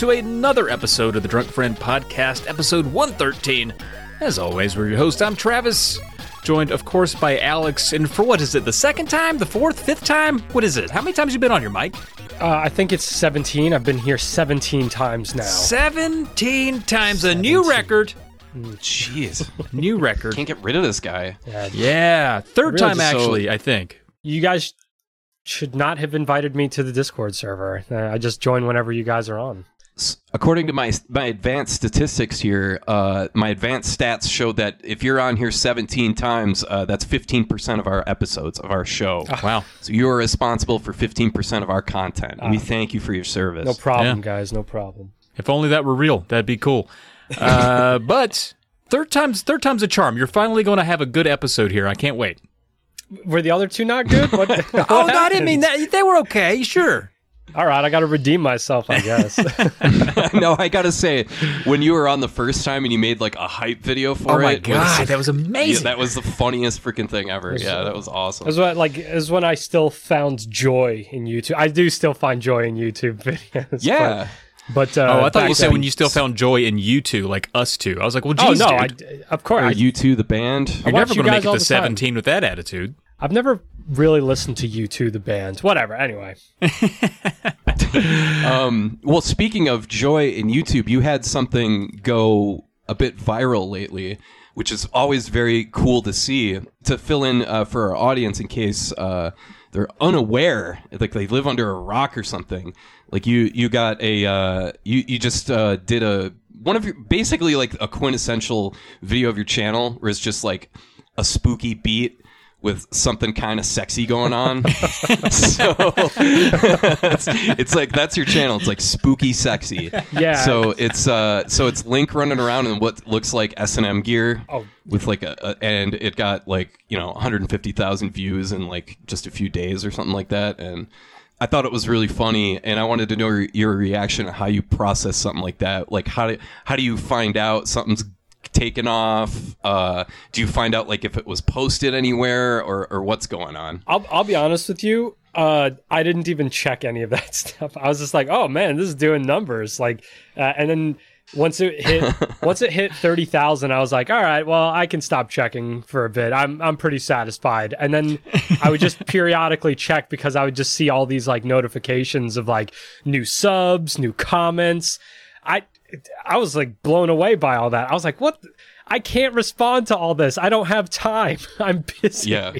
welcome back to another episode of the Drunk Friend Podcast, episode 113. As always, we're your host. I'm Travis, joined, of course, by Alex. And for what is it, the second time, the fourth, fifth time? What is it? How many times you been on here, Mike? Uh, I think it's 17. I've been here 17 times now. 17 times, a new record. Jeez, New record. can't get rid of this guy. Yeah, Yeah, third Really time just so- actually, I think. You guys should not have invited me to the Discord server. Uh, I just join whenever you guys are on. S- According to my my advanced statistics here, uh, my advanced stats show that if you're on here 17 times, uh, that's 15% of our episodes of our show. Wow. So you are responsible for 15% of our content. And we thank you for your service. No problem, Yeah. guys. No problem. If only that were real, that'd be cool. Uh, but third time's third time's a charm. You're finally going to have a good episode here. I can't wait. Were the other two not good? What, Oh, no, I didn't mean that. They were okay. Sure. All right, I got to redeem myself, I guess. no, I gotta say, when you were on the first time and you made like a hype video for it. Oh my it, god, was- that was yeah, amazing. that was the funniest freaking thing ever. Yeah, that was awesome. It was what, like, it was when I still found joy in YouTube. I do still find joy in YouTube videos. yeah. But, but uh, oh, I thought you said when you still found joy in you two, like us two. I was like, well, Oh geez, no! dude. I, of course, Or I, you two, the band. you're never going to make it to the time. 17 with that attitude. I've never really listened to you 2 the band. Whatever. Anyway, Um, well, speaking of joy in YouTube, you had something go a bit viral lately, which is always very cool to see. To fill in uh, for our audience in case uh, they're unaware, like they live under a rock or something. Like you, you got a, uh, you, you just uh, did a one of your basically like a quintessential video of your channel, where it's just like a spooky beat with something kind of sexy going on. so it's, it's like that's your channel. It's like spooky sexy. Yeah. So it's uh so it's Link running around in what looks like S and M gear. Oh. With like a, a and it got like you know 150,000 views in like just a few days or something like that and. I thought it was really funny, and I wanted to know your, your reaction how you process something like that. Like, how do how do you find out something's taken off? Uh, do you find out like if it was posted anywhere or, or what's going on? I'll I'll be honest with you. Uh, I didn't even check any of that stuff. I was just like, oh man, this is doing numbers. Like, uh, and then once it hit once it hit thirty thousand, I was like, all right, well, I can stop checking for a bit. I'm I'm pretty satisfied. And then I would just periodically check because I would just see all these like notifications of like new subs, new comments. I I was like blown away by all that. I was like, what? I can't respond to all this. I don't have time. I'm busy. Yeah.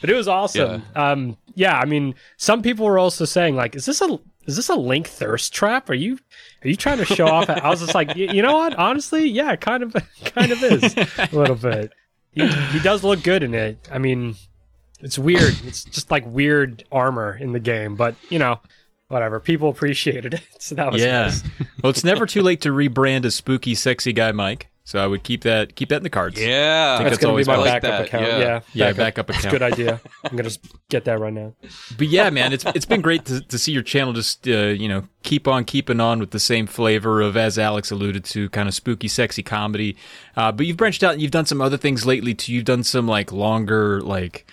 But it was awesome. Um, yeah, I mean, some people were also saying like, "Is this a is this a Link thirst trap? Are you are you trying to show off?" I was just like, y- you know what? Honestly, yeah, kind of, kind of is a little bit. He, he does look good in it. I mean, it's weird. It's just like weird armor in the game, but you know, whatever. People appreciated it, so that was Yeah. nice. well, it's never too late to rebrand a spooky, sexy guy, Mike. So I would keep that keep that in the cards. Yeah, think That's that's gonna always be my I like backup that, account. yeah. Yeah, Yeah, backup It's a account. good idea. I'm gonna just get that right now. But yeah, man, it's it's been great to, to see your channel just uh, you know keep on keeping on with the same flavor of as Alex alluded to, kind of spooky, sexy comedy. Uh, but you've branched out and you've done some other things lately too. You've done some like longer like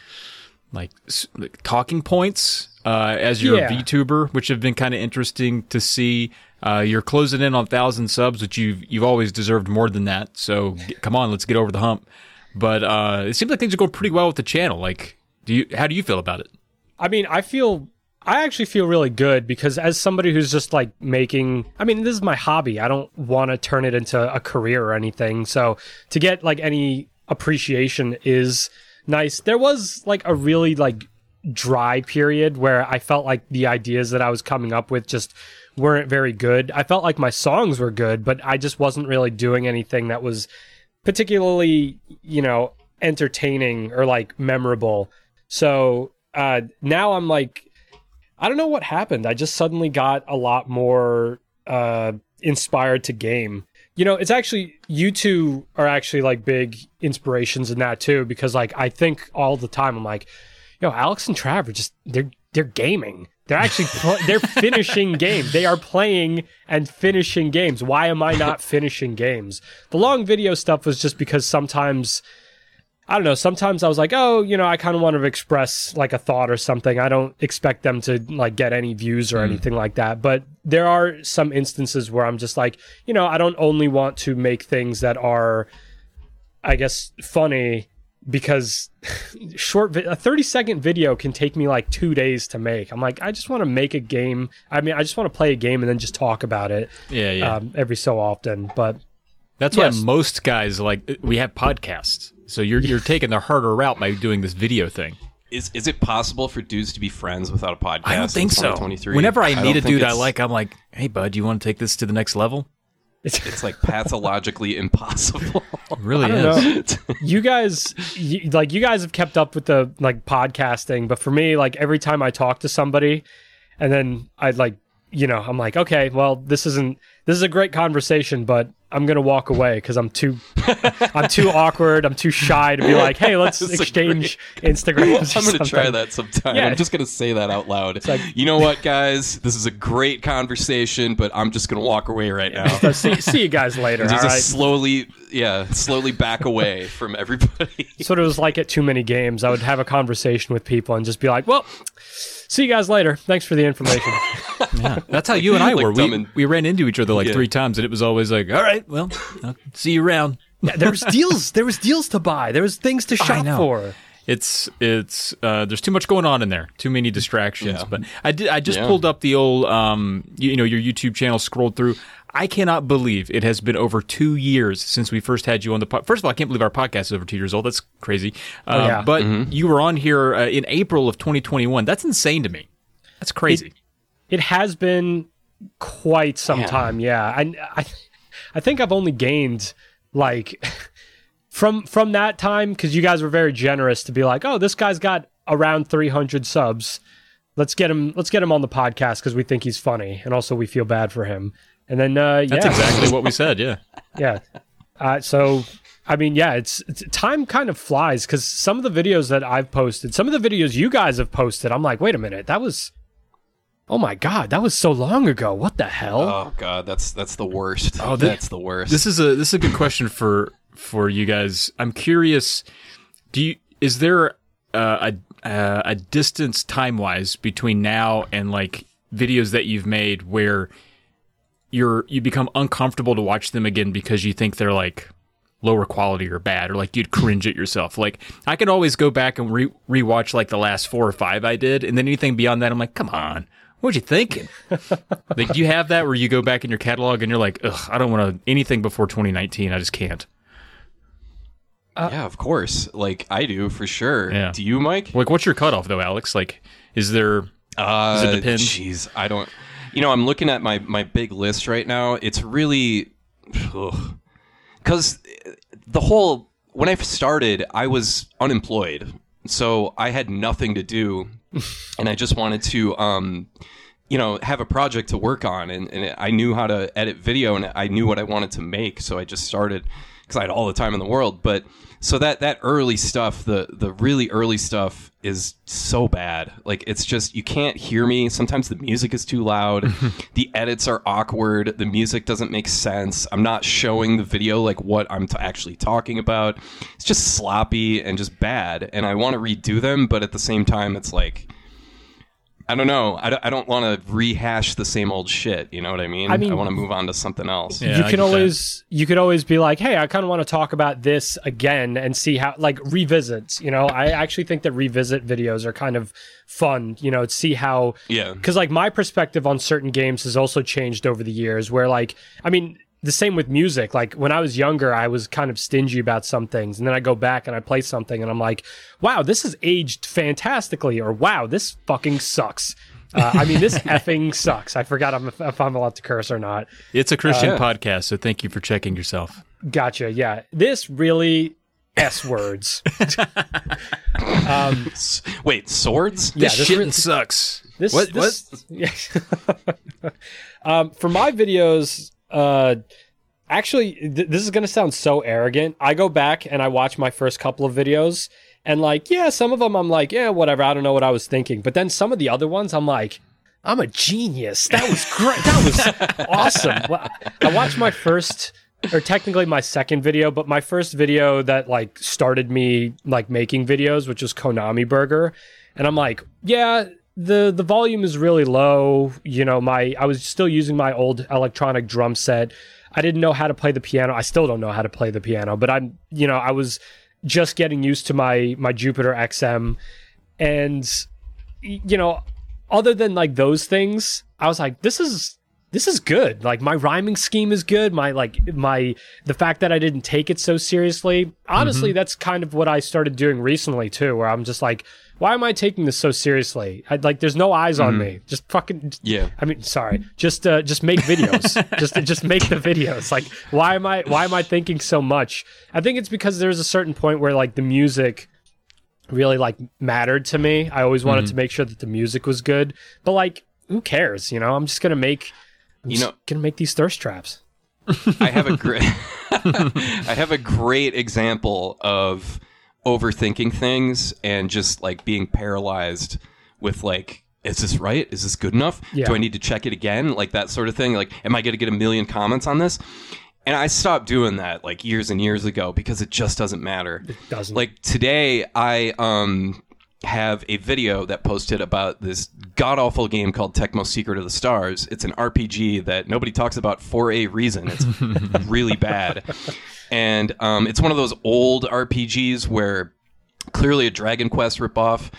like, like talking points uh, as your Yeah. VTuber, which have been kind of interesting to see. Uh, you're closing in on thousand subs, which you've you've always deserved more than that. So come on, let's get over the hump. But uh, it seems like things are going pretty well with the channel. Like, do you how do you feel about it? I mean, I feel I actually feel really good because as somebody who's just like making I mean, this is my hobby. I don't want to turn it into a career or anything. So to get like any appreciation is nice. There was like a really like dry period where I felt like the ideas that I was coming up with just weren't very good. I felt like my songs were good, but I just wasn't really doing anything that was particularly, you know, entertaining or like memorable. So uh, now I'm like, I don't know what happened. I just suddenly got a lot more uh, inspired to game. You know, it's actually you two are actually like big inspirations in that too, because like I think all the time I'm like, yo, Alex and Trav are just they're they're gaming. They're actually pl- they're finishing games. They are playing and finishing games. Why am I not finishing games? The long video stuff was just because sometimes I don't know. Sometimes I was like, oh, you know, I kind of want to express like a thought or something. I don't expect them to like get any views or hmm. anything like that. But there are some instances where I'm just like, you know, I don't only want to make things that are, I guess, funny because short vi- a 30 second video can take me like two days to make i'm like i just want to make a game i mean i just want to play a game and then just talk about it Yeah, yeah. um, every so often but That's yes. why most guys like we have podcasts. So you're you're taking the harder route by doing this video thing. Is is it possible for dudes to be friends without a podcast? I don't think in so. 2023? Whenever I meet a think dude I like, I'm like, hey bud, do you want to take this to the next level? It's like pathologically impossible. It really is. know. you guys you, like you guys have kept up with the like podcasting but for me like every time i talk to somebody and then i'd like you know i'm like okay well this isn't this is a great conversation but i'm gonna walk away because i'm too i'm too awkward i'm too shy to be like hey let's exchange instagrams or I'm gonna try that sometime. Yeah. I'm just gonna say that out loud. like- you know what, guys? This is a great conversation, but I'm just gonna walk away right now. So see, see you guys later Just right slowly, yeah, slowly back away from everybody. sort of was like at too many games i would have a conversation with people and just be like well see you guys later thanks for the information Yeah. That's how you and I Like were. We, and- we ran into each other like Yeah. three times, and it was always like, all right, well, I'll see you around. Yeah, there was deals. There was deals to buy. There was things to shop for. It's it's uh, there's too much going on in there, too many distractions. Yeah. But I did I just Yeah. pulled up the old um you, you know your YouTube channel, scrolled through. I cannot believe it has been over two years since we first had you on the pod. First of all, I can't believe our podcast is over two years old. That's crazy. Uh, yeah. But Mm-hmm. you were on here uh, in April of 2021. That's insane to me. That's crazy. It has been quite some Yeah. time. Yeah, I, I, I think I've only gained like from from that time because you guys were very generous to be like, oh, this guy's got around 300 subs. Let's get him. Let's get him on the podcast because we think he's funny, and also we feel bad for him. And then, uh, yeah, That's exactly what we said. Yeah. yeah. Uh, so, I mean, yeah, it's, it's time kind of flies because some of the videos that I've posted, some of the videos you guys have posted, I'm like, wait a minute, that was, oh my god, that was so long ago. What the hell? Oh god, that's that's the worst. Oh, Oh, that's the worst. This is a this is a good question for for you guys. I'm curious. Do you is there uh, a uh, a distance time wise between now and like videos that you've made where you're you become uncomfortable to watch them again because you think they're like lower quality or bad or like you'd cringe at yourself. Like I can always go back and re- rewatch like the last four or five I did, and then anything beyond that, I'm like, come on. What'd you think? like, do you have that where you go back in your catalog and you're like, ugh, I don't want to anything before 2019. I just can't. yeah, of course. Like I do for sure. Yeah. Do you, Mike? Like, what's your cutoff though, Alex? Like, is there? Uh, it depend? Jeez, I don't. You know, I'm looking at my my big list right now. It's really because the whole when I started, I was unemployed, so I had nothing to do, and I just wanted to, um, you know, have a project to work on, and, and I knew how to edit video, and I knew what I wanted to make, so I just started because I had all the time in the world, but. So that that early stuff, the the really early stuff is so bad. Like it's just you can't hear me. Sometimes the music is too loud. the edits are awkward. The music doesn't make sense. I'm not showing the video like what I'm t- actually talking about. It's just sloppy and just bad. And I want to redo them, but at the same time, it's like I don't know. I don't, I don't want to rehash the same old shit. You know what I mean? I mean- I want to move on to something else. Yeah, you can get that. always you could always be like, hey, I kind of want to talk about this again and see how like revisits. You know, I actually think that revisit videos are kind of fun. You know, to see how Yeah. because like my perspective on certain games has also changed over the years. Where like, I mean. The same with music. Like when I was younger, I was kind of stingy about some things, and then I go back and I play something, and I'm like, "Wow, this has aged fantastically," or "Wow, this fucking sucks." Uh, I mean, this effing sucks. I forgot I'm, if I'm allowed to curse or not. It's a Christian yeah. podcast, so thank you for checking yourself. Gotcha. Yeah. This really S words. um, Wait, swords? yeah. this This, shit re- sucks. this, what? this- Yeah. um, for my videos, uh, actually, th- this is going to sound so arrogant. I go back and I watch my first couple of videos, and like, yeah, some of them I'm like, yeah, whatever. I don't know what I was thinking. But then some of the other ones, I'm like, I'm a genius. That was great. That was awesome. Well, I watched my first or technically my second video, but my first video that like started me like making videos, which was Konami Burger, and I'm like, yeah, the the volume is really low. You know, my I was still using my old electronic drum set. I didn't know how to play the piano. I still don't know how to play the piano, but I'm you know I was just getting used to my my Jupiter XM, and you know, other than like those things, I was like, this is this is good. Like my rhyming scheme is good. My like my the fact that I didn't take it so seriously. Honestly, mm-hmm. that's kind of what I started doing recently too, where I'm just like, why am I taking this so seriously? I, like, there's no eyes on mm-hmm. me. Just fucking yeah. I mean, sorry. Just uh, just make videos. just just make the videos. Like, why am I why am I thinking so much? I think it's because there's a certain point where like the music really like mattered to me. I always wanted mm-hmm. to make sure that the music was good. But like, who cares? You know, I'm just gonna make I'm you know, gonna make these thirst traps. I have a great, I have a great example of overthinking things and just like being paralyzed with like, is this right? Is this good enough? Yeah. Do I need to check it again? Like that sort of thing. Like, am I going to get a million comments on this? And I stopped doing that like years and years ago because it just doesn't matter. It doesn't. Like today, I um have a video that posted about this god awful game called Tecmo Secret of the Stars. It's an RPG that nobody talks about for a reason. It's really bad. And um, it's one of those old RPGs where clearly a Dragon Quest ripoff.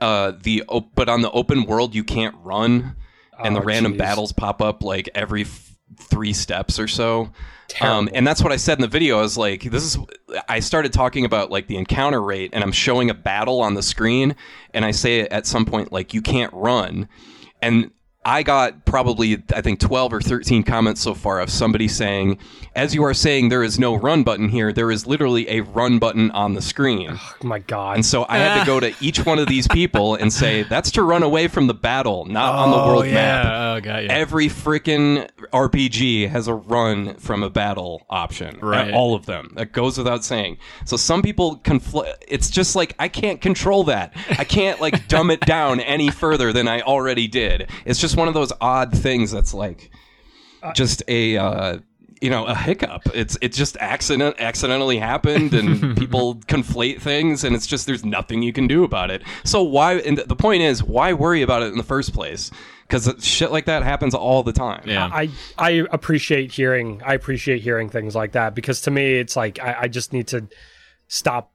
Uh, the op- but on the open world you can't run, and oh, the random geez. battles pop up like every f- three steps or so. Um, and that's what I said in the video. I was like, this is, I started talking about like the encounter rate and I'm showing a battle on the screen. And I say at some point, like, you can't run. And I got probably, I think, 12 or 13 comments so far of somebody saying, as you are saying, there is no run button here. There is literally a run button on the screen. Oh, my God. And so I had to go to each one of these people and say, that's to run away from the battle, not oh, on the oh, world yeah. map. Oh, got you. Every freaking RPG has a run from a battle option. Uh, right. All of them. That goes without saying. So some people confl- It's just like, I can't control that. I can't like dumb it down any further than I already did. It's just just one of those odd things that's like just a uh, you know a hiccup. It's it just accident accidentally happened, and people conflate things, and it's just there's nothing you can do about it. So why? And the point is, why worry about it in the first place? Because shit like that happens all the time. Yeah, I I appreciate hearing I appreciate hearing things like that because to me it's like I, I just need to stop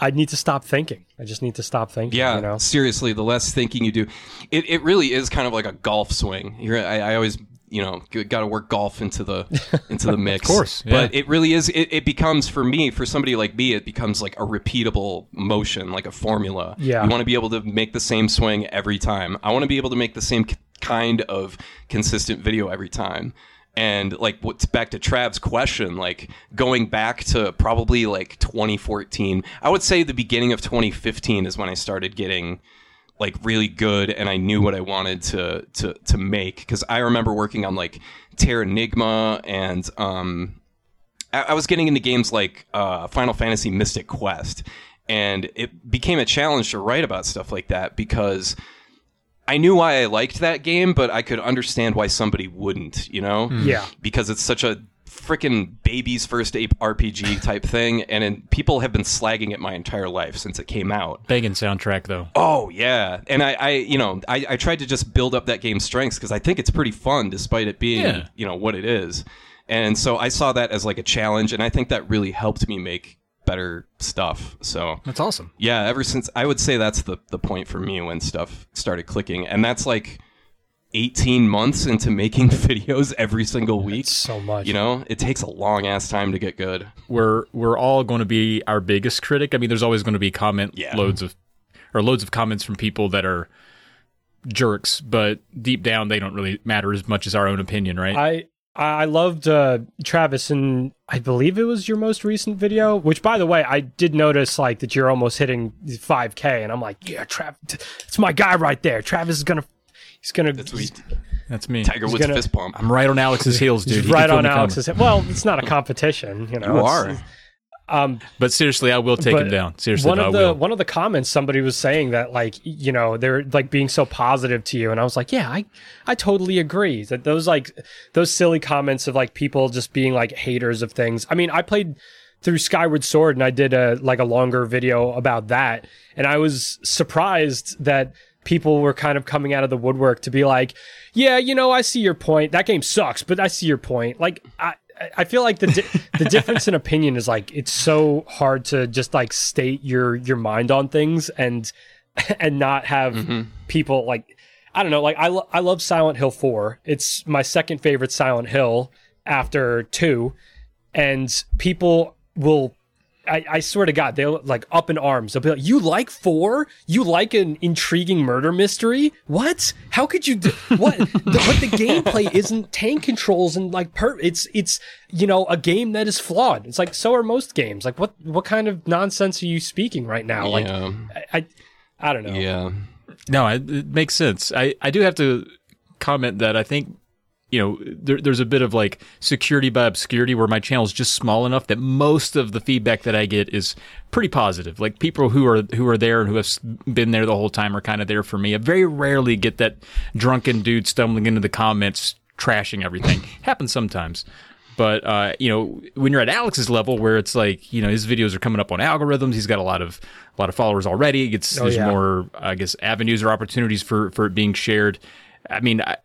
I need to stop thinking. I just need to stop thinking. Yeah, you know? seriously, the less thinking you do, it, it really is kind of like a golf swing. You're, I, I always you know got to work golf into the into the mix of course yeah. but it really is it, it, becomes for me for somebody like me it becomes like a repeatable motion like a formula yeah you want to be able to make the same swing every time i want to be able to make the same kind of consistent video every time and like what's back to Trav's question, like going back to probably like 2014, I would say the beginning of 2015 is when I started getting like really good and I knew what I wanted to to to make. Because I remember working on like Terra Terranigma and um I, I was getting into games like uh, Final Fantasy Mystic Quest. And it became a challenge to write about stuff like that because I knew why I liked that game, but I could understand why somebody wouldn't, you know? Hmm. Yeah. Because it's such a freaking baby's first ape RPG type thing, and in, people have been slagging it my entire life since it came out. Banging soundtrack though. Oh yeah, and I, I you know, I, I tried to just build up that game's strengths because I think it's pretty fun despite it being, yeah. you know, what it is. And so I saw that as like a challenge, and I think that really helped me make better stuff. So that's awesome. Yeah, ever since I would say that's the the point for me when stuff started clicking, and that's like. 18 months into making videos every single week. That's so much. You know, it takes a long ass time to get good. We're we're all going to be our biggest critic. I mean, there's always going to be comment yeah. loads of or loads of comments from people that are jerks, but deep down they don't really matter as much as our own opinion, right? I I loved uh, Travis, and I believe it was your most recent video. Which, by the way, I did notice like that you're almost hitting 5K, and I'm like, yeah, Travis, it's my guy right there. Travis is gonna, he's gonna. That's me. That's me. Tiger Woods gonna, fist pump. I'm right on Alex's heels, dude. He's right on Alex's. He- well, it's not a competition, you know. You are. Um, But seriously, I will take him down. Seriously, one of I the will. one of the comments somebody was saying that like you know they're like being so positive to you. And i was like yeah i i totally agree. That those like those silly comments of like people just being like haters of things. I mean i played through skyward sword and i did a like a longer video about that. And i was surprised that people were kind of coming out of the woodwork to be like yeah you know i see your point. That game sucks but i see your point. Like i I feel like the di- the difference in opinion is like it's so hard to just like state your your mind on things and and not have mm-hmm. people like I don't know like I lo- I love Silent Hill 4. It's my second favorite Silent Hill after 2 and people will I, I swear to God, they'll like up in arms. They'll be like, "You like four? You like an intriguing murder mystery? What? How could you? Do- what? the, but the gameplay isn't tank controls and like per. It's it's you know a game that is flawed. It's like so are most games. Like what what kind of nonsense are you speaking right now? Like yeah, I, I I don't know. yeah. No, it, it makes sense. I, I do have to comment that I think, you know, there, there's a bit of like security by obscurity where my channel is just small enough that most of the feedback that I get is pretty positive. Like people who are who are there and who have been there the whole time are kind of there for me. I very rarely get that drunken dude stumbling into the comments trashing everything. Happens sometimes. But uh, you know, when you're at Alex's level, where it's like, you know, his videos are coming up on algorithms, he's got a lot of a lot of followers already. It gets Oh, there's yeah. more, I guess, avenues or opportunities for for it being shared. I mean, I,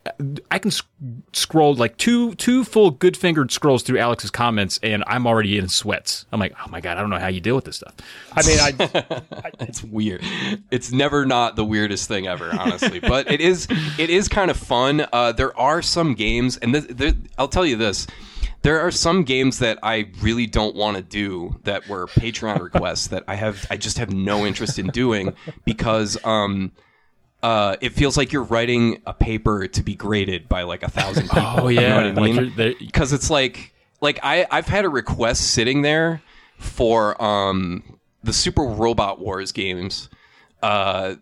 I can sc- scroll like two two full good fingered scrolls through Alex's comments, and I'm already in sweats. I'm like, oh my god, I don't know how you deal with this stuff. I mean, I It's weird. It's never not the weirdest thing ever, honestly. but it is. It is kind of fun. Uh, there are some games, and th- th- I'll tell you this: there are some games that I really don't want to do that were Patreon requests that I have. I just have no interest in doing because. Um, uh, it feels like you're writing a paper to be graded by like a thousand people. Oh You know yeah, I mean? you're- because it's like like I I've had a request sitting there for um the Super Robot Wars games. Uh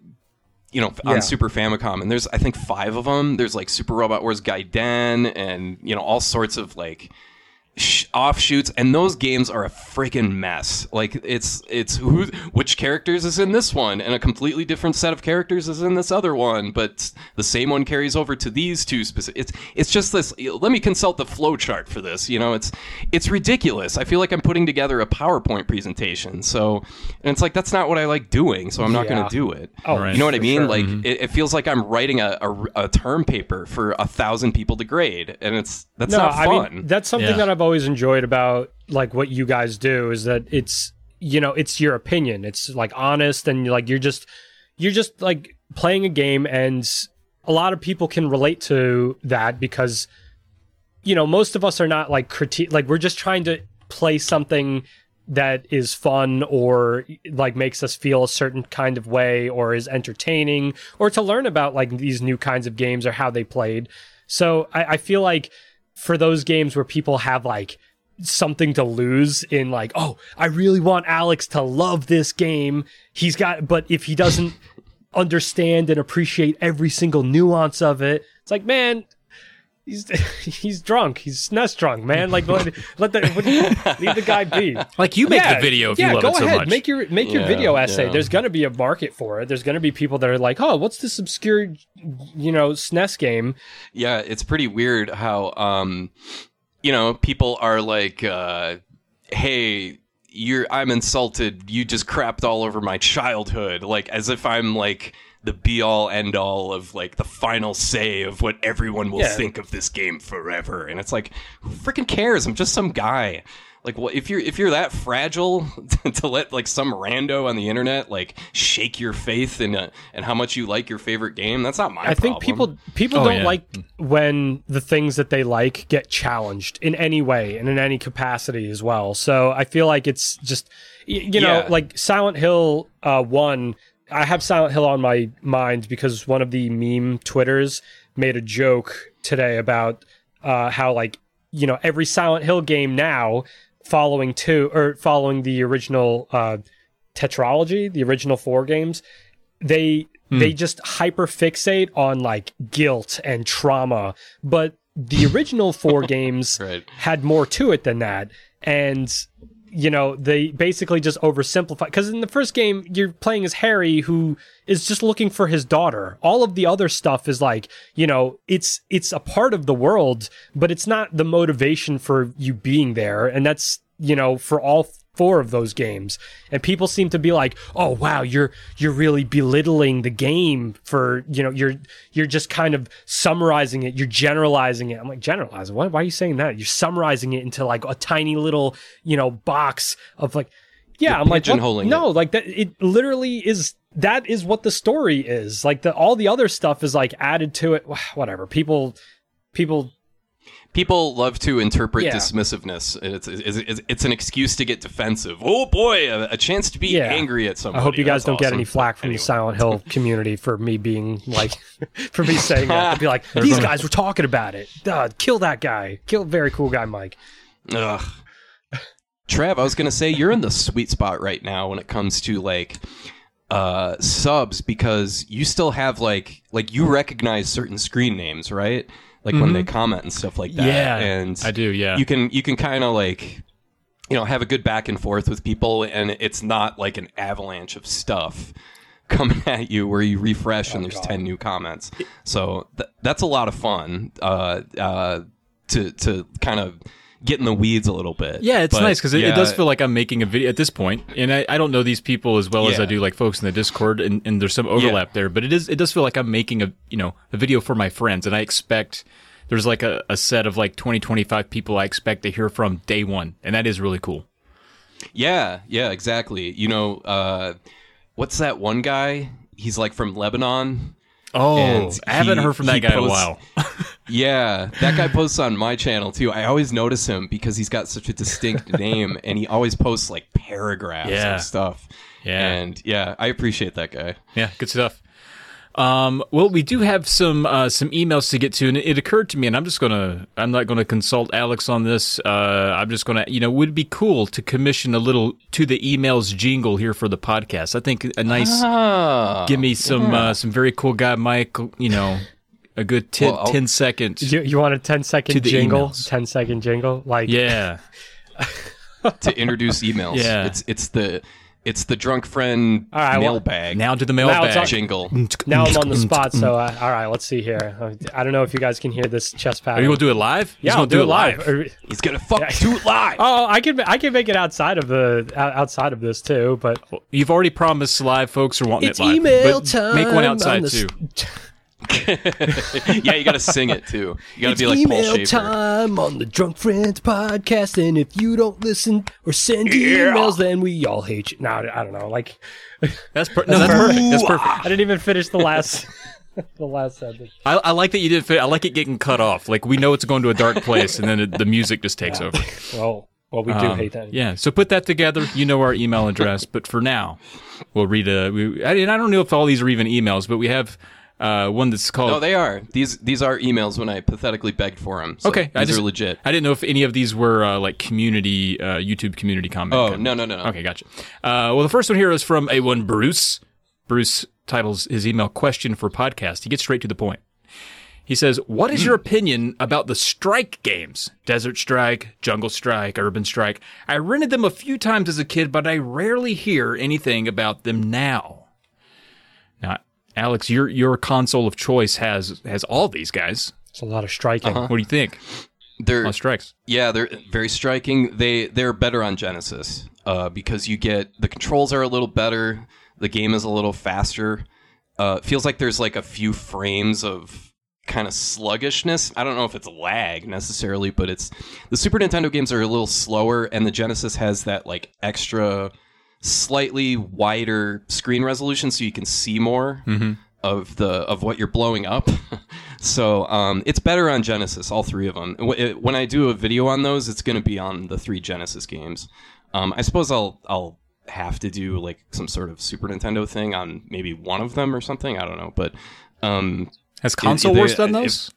you know, Yeah. on Super Famicom, and there's I think five of them. There's like Super Robot Wars Gaiden, and you know all sorts of like sh- offshoots, and those games are a freaking mess. Like it's it's who which characters is in this one, and a completely different set of characters is in this other one, but the same one carries over to these two specific. It's it's just this. Let me consult the flow chart for this. You know, it's it's ridiculous. I feel like I'm putting together a PowerPoint presentation. So, and it's like that's not what I like doing. So I'm not Yeah. going to do it. Oh, Right. You know what I mean? sure. Like mm-hmm. it, it feels like I'm writing a, a, a term paper for a thousand people to grade, and it's that's not I fun. mean, that's something Yeah. that I've always enjoyed about like what you guys do is that it's you know it's your opinion. It's like honest and like you're just you're just like playing a game, and a lot of people can relate to that because you know most of us are not like critique like we're just trying to play something that is fun or like makes us feel a certain kind of way or is entertaining or to learn about like these new kinds of games or how they played. So I, I feel like for those games where people have like something to lose in like, oh, I really want Alex to love this game. He's got, but if he doesn't understand and appreciate every single nuance of it, it's like, man, he's he's drunk. He's SNES drunk, man. Like let, let the leave the guy be. like you make Yeah, the video if yeah, you love go it so ahead. much. Make your make your Yeah, video essay. yeah. There's going to be a market for it. There's going to be people that are like, "Oh, what's this obscure, you know, SNES game?" yeah, it's pretty weird how um, you know, people are like, uh, "Hey, you're I'm insulted. You just crapped all over my childhood," like as if I'm like the be all end all of like the final say of what everyone will Yeah. think of this game forever. And it's like, who freaking cares? I'm just some guy. Like, what if you're if you're that fragile to let like some rando on the internet like shake your faith in uh and how much you like your favorite game? That's not my. I think people people Oh, don't yeah. like when the things that they like get challenged in any way and in any capacity as well. So I feel like it's just y- you know Yeah. like Silent Hill uh, one. I have Silent Hill on my mind because one of the meme twitters made a joke today about uh, how like you know every Silent Hill game now following two or following the original uh, tetralogy, the original four games, they they just hyper fixate on like guilt and trauma, but the original four games Right. had more to it than that. And you know, they basically just oversimplify. Because in the first game, you're playing as Harry, who is just looking for his daughter. All of the other stuff is like, you know, it's it's a part of the world, but it's not the motivation for you being there. And that's you know for all four of those games. And people seem to be like oh wow you're you're really belittling the game for you know you're you're just kind of summarizing it. You're generalizing it. I'm like generalizing why, why are you saying that? You're summarizing it into like a tiny little you know box of like yeah You're i'm like what? no like that it literally is that is what the story is. Like the all the other stuff is like added to it. Whatever. People people People love to interpret Yeah. dismissiveness. It's, it's, it's, it's an excuse to get defensive. Oh boy, a, a chance to be Yeah. angry at somebody. I hope you guys That's don't get any flack from Anyway. the Silent Hill community for me being like, for me saying that. They'll be like, these guys were talking about it. Duh, kill that guy. Kill very cool guy, Mike. Ugh. Trav, I was gonna say you're in the sweet spot right now when it comes to like uh subs because you still have like like you recognize certain screen names, right? Like when they comment and stuff like that. Yeah, and I do, yeah. You can you can kind of like you know have a good back and forth with people, and it's not like an avalanche of stuff coming at you where you refresh and there's 10 new comments so th- that's a lot of fun uh, uh, to to kind of get in the weeds a little bit Yeah, it's But, nice because it, it does feel like I'm making a video at this point, and I, I don't know these people as well as I do like folks in the Discord, and, and there's some overlap there. But it is it does feel like I'm making a you know a video for my friends, and I expect there's like a, a set of like 20 25 people I expect to hear from day one, and that is really cool. yeah yeah exactly you know uh, what's that one guy he's like from lebanon Oh, I haven't he- heard from that guy in a while. Yeah, that guy posts on my channel too. I always notice him because he's got such a distinct name, and he always posts like paragraphs Yeah. of stuff. Yeah. and yeah, I appreciate that guy. Yeah, good stuff. Um, well, we do have some uh, some emails to get to, and it occurred to me, and I'm just gonna I'm not gonna consult Alex on this. Uh, I'm just gonna you know would it be cool to commission a little to the emails jingle here for the podcast. I think a nice Ah, give me some uh, some very cool guy Mike. You know, a good 10, Well, I'll- 10 second. You, you want a 10 To second the jingle? emails. 10 second jingle? Like, Yeah, to introduce emails. Yeah. it's it's the it's the drunk friend All right, well- mailbag now to the it's mailbag. on- jingle. now I'm on the spot. So, uh, all right, let's see here. I don't know if you guys can hear this chest Are pattern. you gonna do it live? Yeah, I'll do it live. Or- He's gonna fuck do it live. Oh, I can I can make it outside of the outside of this too, but You've already promised live, folks are wanting it's it live. email but time. Make one on outside the too. s- yeah, you gotta sing it too. You gotta be like Paul email Shaffer. time on the Drunk Friends podcast, and if you don't listen or send emails, then we all hate you. No, I don't know. Like That's per- no, that's perfect. That's perfect. I didn't even finish the last the last sentence. I, I like that you did. Fit. I like it getting cut off. Like we know it's going to a dark place, and then it, the music just takes over. Well, well, we do Um, hate that. Yeah. So put that together. You know our email address, but for now, we'll read a. We, I, and I don't know if all these are even emails, but we have uh, one that's called. No, they are. These these are emails when I pathetically begged for them. So okay, these I just, are legit. I didn't know if any of these were uh, like community uh, YouTube community comment. Oh kind no no no no. Okay, gotcha. Uh, well, the first one here is from a one Bruce. Bruce titles his email "Question for Podcast." He gets straight to the point. He says, "What is your opinion about the Strike games? Desert Strike, Jungle Strike, Urban Strike. I rented them a few times as a kid, but I rarely hear anything about them now." Now, Alex, your your console of choice has has all these guys. It's a lot of striking. What do you think? They're On strikes. Yeah, they're very striking. They they're better on Genesis uh, because you get the controls are a little better. The game is a little faster. Uh, feels like there's like a few frames of kind of sluggishness. I don't know if it's lag necessarily, but it's the Super Nintendo games are a little slower, and the Genesis has that like extra, slightly wider screen resolution, so you can see more of the of what you're blowing up. so um, it's better on Genesis, all three of them. When I do a video on those, it's going to be on the three Genesis games. Um, I suppose I'll I'll have to do like some sort of Super Nintendo thing on maybe one of them or something. I don't know, but um, Has Console they- Wars done if- those?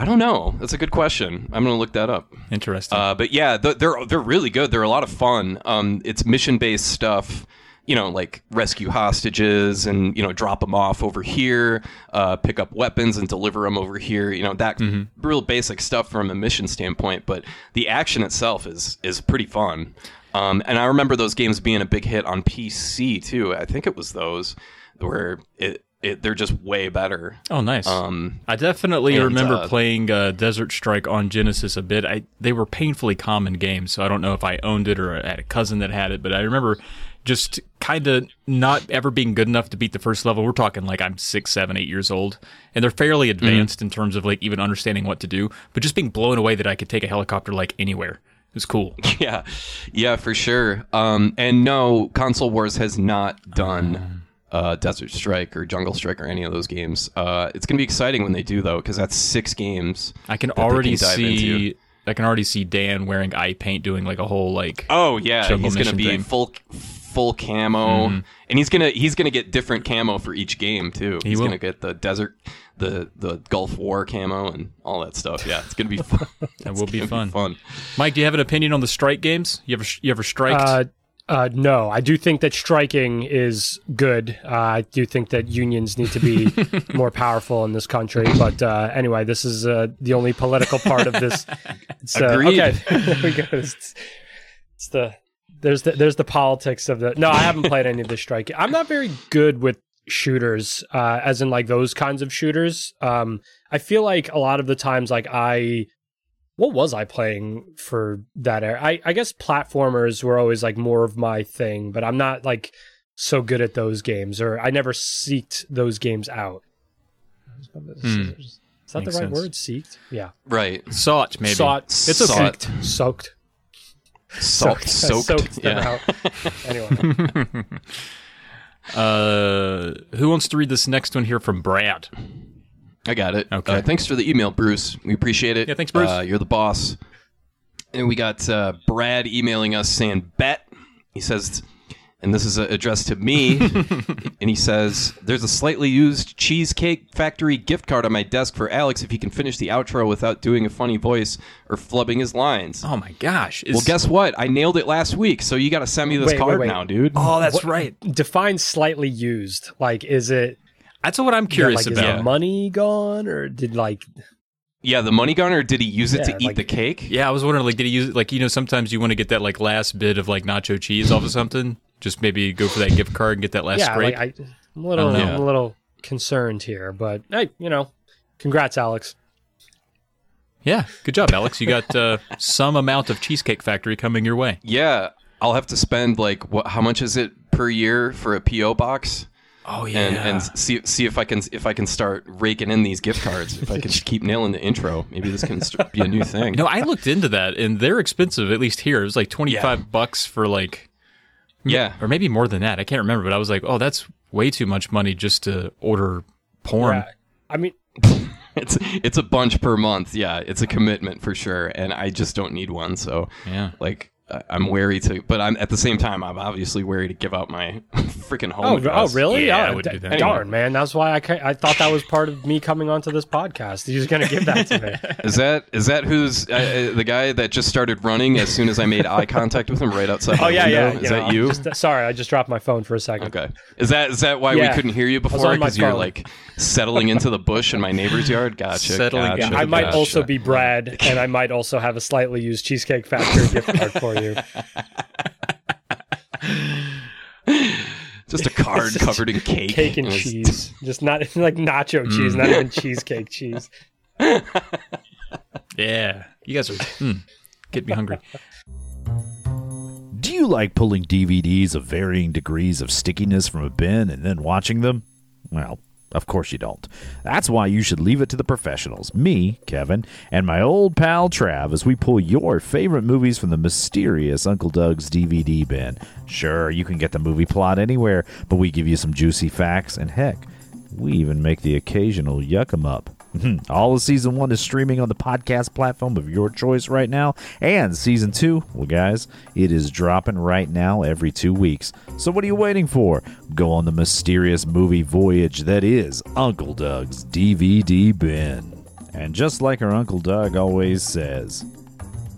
I don't know. That's a good question. I'm going to look that up. Interesting. Uh, but yeah, th- they're they're really good. They're a lot of fun. Um, it's mission based stuff. you know, like rescue hostages and you know drop them off over here, uh, pick up weapons and deliver them over here. You know that real basic stuff from a mission standpoint. But the action itself is is pretty fun. Um, and I remember those games being a big hit on PC too. I think it was those where it, it they're just way better. Oh, nice. Um, I definitely and, remember uh, playing uh, Desert Strike on Genesis a bit. I they were painfully common games, so I don't know if I owned it or I had a cousin that had it. But I remember just kind of not ever being good enough to beat the first level. We're talking like I'm six, seven, eight years old, and they're fairly Mm-hmm. advanced in terms of like even understanding what to do. But just being blown away that I could take a helicopter like anywhere. It was cool. Yeah, yeah, for sure. Um, and no, Console Wars has not done uh, Desert Strike or Jungle Strike or any of those games. Uh, it's gonna be exciting when they do though, because that's six games. I can they already can dive see. into. I can already see Dan wearing eye paint doing like a whole like. Oh yeah, he's gonna be thing. full full camo, and he's gonna he's gonna get different camo for each game too. he's will. gonna get the desert, the the Gulf War camo, and all that stuff. Yeah, it's gonna be fun. That will be fun. gonna Fun. Mike, do you have an opinion on the strike games? You ever you ever striked? Uh, uh, no, I do think that striking is good. Uh, I do think that unions need to be more powerful in this country. But uh, anyway, this is uh, the only political part of this. It's, uh, Agreed. okay, there we go. It's, it's the there's the there's the politics of the. No, I haven't played any of the striking. I'm not very good with shooters, uh, as in like those kinds of shooters. Um, I feel like a lot of the times, like I what was I playing for that era? I, I guess platformers were always like more of my thing, but I'm not like so good at those games, or I never seeked those games out. Is that Makes the right sense. word? Seeked? Yeah. Right. Sought maybe. Sought. It's okay. Sought. Soaked. Soaked. Salt, soaked. Soaked them yeah. out. Anyway. Uh, who wants to read this next one here from Brad? I got it. Okay. Uh, thanks for the email, Bruce. We appreciate it. Yeah, thanks, Bruce. Uh, you're the boss. And we got uh, Brad emailing us saying, bet. He says, and this is uh, addressed to me, and he says, there's a slightly used Cheesecake Factory gift card on my desk for Alex if he can finish the outro without doing a funny voice or flubbing his lines. Oh my gosh! Is, Well, guess what? I nailed it last week, so you got to send me this Wait, wait, card wait. now, dude. Oh, that's What- right. Define slightly used. Like, is it That's what I'm yeah, curious like, is about. the money gone, or did like Yeah, the money gone, or did he use it Yeah, to eat like- the cake? Yeah, I was wondering, like, did he use it? Like, you know, sometimes you want to get that like last bit of like nacho cheese off of something. Just maybe go for that gift card and get that last yeah? scrape. Like, I, I'm a little, I. I'm a little concerned here, but hey, you know, congrats, Alex. yeah, good job, Alex. You got uh, some amount of Cheesecake Factory coming your way. Yeah, I'll have to spend like what? How much is it per year for a PO box? Oh yeah, And and see see if I can if I can start raking in these gift cards. If I can keep nailing the intro, maybe this can st- be a new thing. no, I looked into that, and they're expensive. At least here, it was like twenty five bucks for like, Yeah, or maybe more than that. I can't remember, but I was like, oh, that's way too much money just to order porn. Yeah. I mean, it's it's a bunch per month. Yeah, it's a commitment for sure, and I just don't need one. So Yeah. like. I- I'm wary to, but I'm at the same time. I'm obviously wary to give out my freaking home oh, address. oh, really? Yeah, Oh, I would d- do that. Darn, man, that's why I ca- I thought that was part of me coming onto this podcast. He was going to give that to me. Is that is that who's uh, the guy that just started running as soon as I made eye contact with him right outside? Oh yeah, window? yeah. Is you that know, you? Just, sorry, I just dropped my phone for a second. Okay. Is that is that why Yeah. we couldn't hear you before? Because you're like settling into the bush in my neighbor's yard? Gotcha. Settling gotcha, into I might gotcha. also be Brad, and I might also have a slightly used Cheesecake Factory gift card for you. Just a card covered in cake. Cake and cheese, just not like nacho cheese, not even cheesecake cheese. Yeah, you guys are mm, get me hungry. Do you like pulling DVDs of varying degrees of stickiness from a bin and then watching them? Well, of course you don't. That's why you should leave it to the professionals, me, Kevin, and my old pal Trav, as we pull your favorite movies from the mysterious Uncle Doug's DVD bin. Sure, you can get the movie plot anywhere, but we give you some juicy facts, and heck, we even make the occasional yuck 'em up. All of season one is streaming on the podcast platform of your choice right now. And season two, well, guys, it is dropping right now every two weeks. So what are you waiting for? Go on the mysterious movie voyage that is Uncle Doug's DVD bin. And just like our Uncle Doug always says,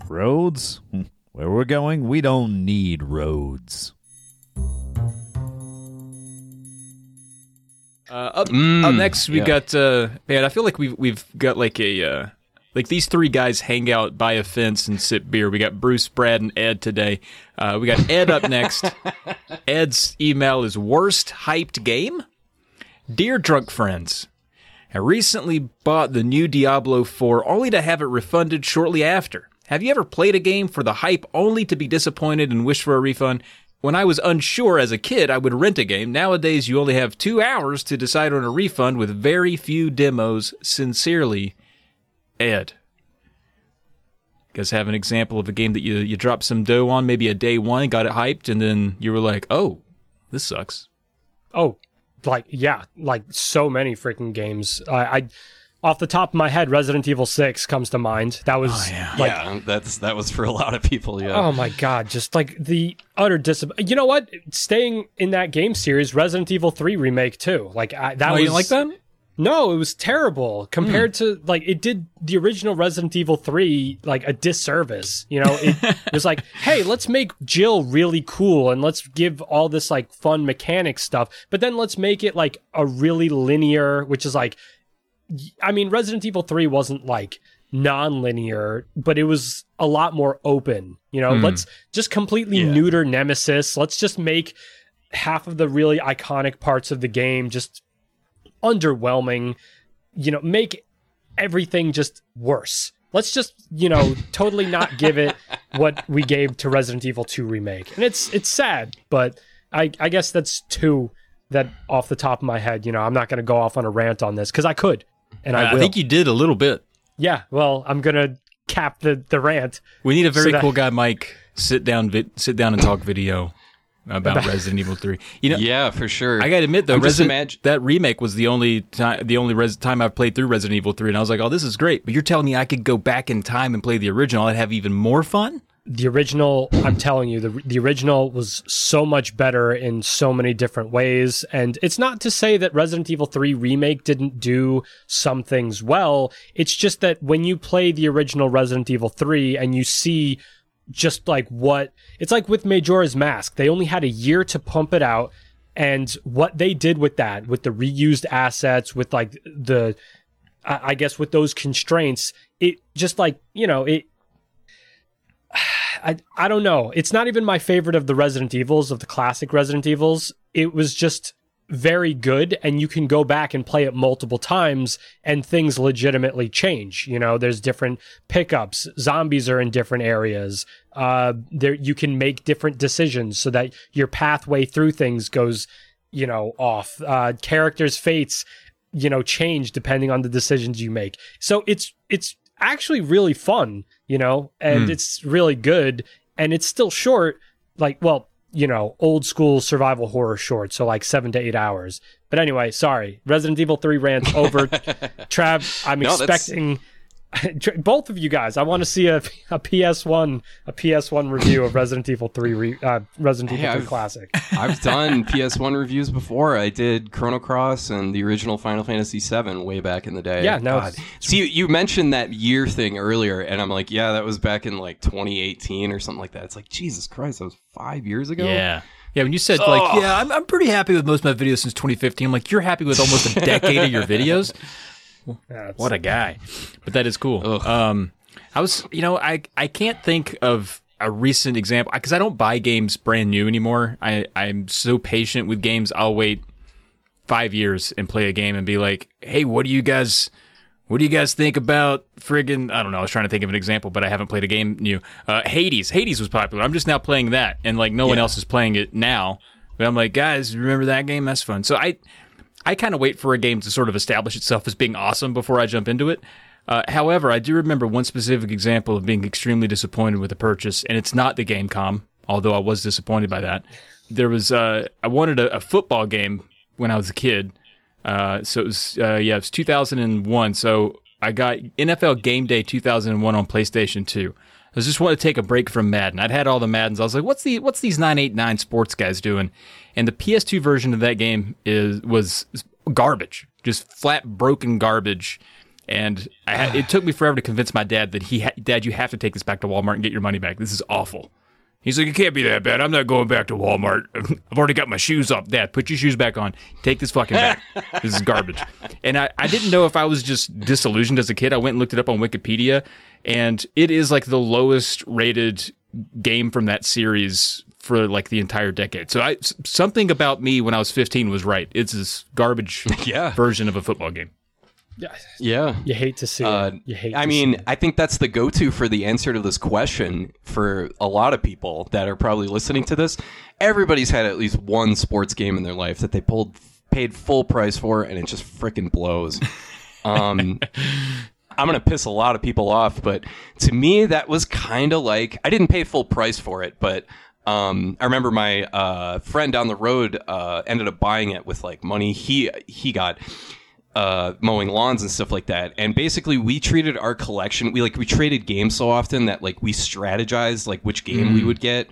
roads? Hmm, Where we're going, we don't need roads. Uh, up, Mm, up next, we yeah. got uh, man. I feel like we've we've got like a uh, like these three guys hang out by a fence and sip beer. We got Bruce, Brad, and Ed today. Uh, we got Ed up next. Ed's email is worst hyped game. Dear drunk friends, I recently bought the new Diablo 4 only to have it refunded shortly after. Have you ever played a game for the hype only to be disappointed and wish for a refund? When I was unsure as a kid, I would rent a game. Nowadays, you only have two hours to decide on a refund with very few demos. Sincerely, Ed. Guys have an example of a game that you, you dropped some dough on, maybe a day one, got it hyped, and then you were like, oh, this sucks. Oh, like yeah, like so many freaking games. I, I off the top of my head, Resident Evil Six comes to mind. That was oh, yeah. like yeah, that's that was for a lot of people. Yeah. Oh my god, just like the utter dis. You know what? Staying in that game series, Resident Evil Three remake too. Like I, that Oh, was you like that? No, it was terrible compared hmm. to like it did the original Resident Evil 3 like a disservice. You know, it, it was like, hey, let's make Jill really cool and let's give all this like fun mechanic stuff, but then let's make it like a really linear, which is like, I mean, Resident Evil 3 wasn't like non-linear, but it was a lot more open. You know, hmm. let's just completely Yeah. neuter Nemesis. Let's just make half of the really iconic parts of the game just underwhelming. You know, make everything just worse. Let's just, you know, totally not give it what we gave to Resident Evil 2 remake. And it's it's sad, but I I guess that's two that off the top of my head, you know, I'm not going to go off on a rant on this cuz I could and I I think you did a little bit. yeah, well, I'm going to cap the the rant. We need a very So that- cool guy, Mike. Sit down, vi- sit down and talk video about Resident Evil Three. You know, yeah, for sure. I gotta admit though, Resident imag- that remake was the only time the only res- time I've played through Resident Evil Three, and I was like, oh, this is great. But you're telling me I could go back in time and play the original? I'd have even more fun. The original i'm telling you the, the original was so much better in so many different ways. And it's not to say that resident evil 3 remake didn't do some things well. It's just that when you play the original resident evil 3 and you see just like what it's like with majora's mask. They only had a year to pump it out. And what they did with that with the reused assets with like the I I guess with those constraints, it just like, you know, it I I don't know. It's not even my favorite of the Resident Evils of the classic Resident Evils. It was just very good and you can go back and play it multiple times and things legitimately change. You know, there's different pickups. Zombies are in different areas. Uh there you can make different decisions so that your pathway through things goes, you know, off. Uh characters' fates you know change depending on the decisions you make so it's it's actually really fun you know and hmm. it's really good. And it's still short like well you know old school survival horror short so like seven to eight hours. But anyway sorry. Resident evil 3 rant over. Trav i'm No, that's- expecting both of you guys i want to see a, a ps1 a ps1 review of resident evil 3 re, uh, resident Hey, evil 3 I've- classic I've done PS1 reviews before. I did Chrono Cross and the original Final Fantasy 7 way back in the day. Yeah, no, God. it's- See, you, you mentioned that year thing earlier, and I'm like, yeah, that was back in like 2018 or something like that. It's like, Jesus Christ, that was five years ago. Yeah. Yeah, when you said like, yeah, I'm, I'm pretty happy with most of my videos since 2015. I'm like, you're happy with almost a decade of your videos. Yeah, it's- What a guy! But that is cool. Um, I was, you know, I I can't think of a recent example because I don't buy games brand new anymore. I I'm so patient with games. I'll wait five years and play a game and be like, hey, what do you guys? What do you guys think about friggin' I don't know, I was trying to think of an example, but I haven't played a game new. Uh, Hades. Hades was popular. I'm just now playing that and like no one else is playing it now. But I'm like, guys, remember that game? That's fun. So I I kind of wait for a game to sort of establish itself as being awesome before I jump into it. Uh, however, I do remember one specific example of being extremely disappointed with a purchase, and it's not the Gamecom, although I was disappointed by that. There was uh, I wanted a, a football game when I was a kid, uh, so it was uh, yeah, it was 2001. So I got NFL Game Day 2001 on PlayStation 2. I just wanted to take a break from Madden. I'd had all the Maddens. I was like, what's the what's these 989 sports guys doing? And the PS2 version of that game is was garbage, just flat broken garbage. And had, it took me forever to convince my dad that he, ha- Dad, you have to take this back to Walmart and get your money back. This is awful. He's like, it can't be that bad. I'm not going back to Walmart. I've already got my shoes off. Dad, put your shoes back on. Take this fucking back. this is garbage. And I, I didn't know if I was just disillusioned as a kid. I went and looked it up on Wikipedia, and it is like the lowest rated game from that series for like the entire decade. So I, something about me when I was 15 was right. It's this garbage Yeah. version of a football game. Yeah, Yeah. you hate to see Uh, it. You hate. I to mean. I think that's the go-to for the answer to this question for a lot of people that are probably listening to this. Everybody's had at least one sports game in their life that they pulled paid full price for, and it just freaking blows. Um, I'm gonna piss a lot of people off, but to me, that was kind of like I didn't pay full price for it, but um, I remember my uh, friend down the road uh, ended up buying it with like money he he got uh, mowing lawns and stuff like that. And basically, we treated our collection. We like we traded games so often that like we strategized like which game we would get.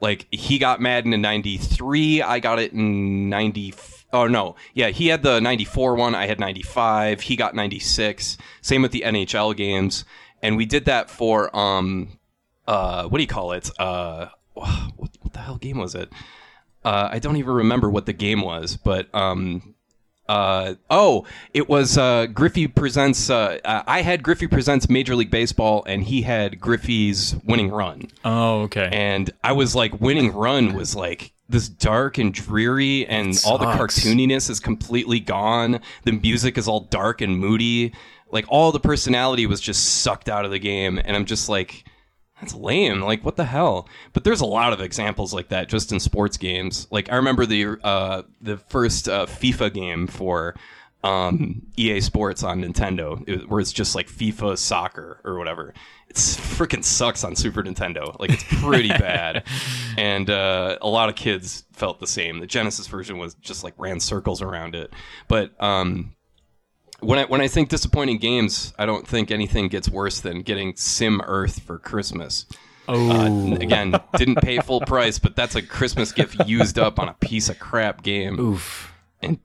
Like he got Madden in '93, I got it in '90. Oh no, yeah, he had the '94 one. I had '95. He got '96. Same with the NHL games. And we did that for um, uh, what do you call it? Uh, what, what the hell game was it? Uh, I don't even remember what the game was, but um, uh, oh, it was uh, Griffey presents. Uh, uh, I had Griffey presents Major League Baseball, and he had Griffey's Winning Run, Oh, okay. and I was like, Winning Run was like this dark and dreary, and all the cartooniness is completely gone. The music is all dark and moody. Like all the personality was just sucked out of the game, and I'm just like. That's lame. Like, what the hell? But there's a lot of examples like that just in sports games. Like, I remember the uh, the first uh, FIFA game for um, EA Sports on Nintendo, it- where it's just like FIFA soccer or whatever. It's freaking sucks on Super Nintendo. Like, it's pretty bad. And uh, a lot of kids felt the same. The Genesis version was just like ran circles around it. But um, when I when I think disappointing games, I don't think anything gets worse than getting Sim Earth for Christmas. oh, Uh, again, didn't pay full price, but that's a Christmas gift used up on a piece of crap game oof. and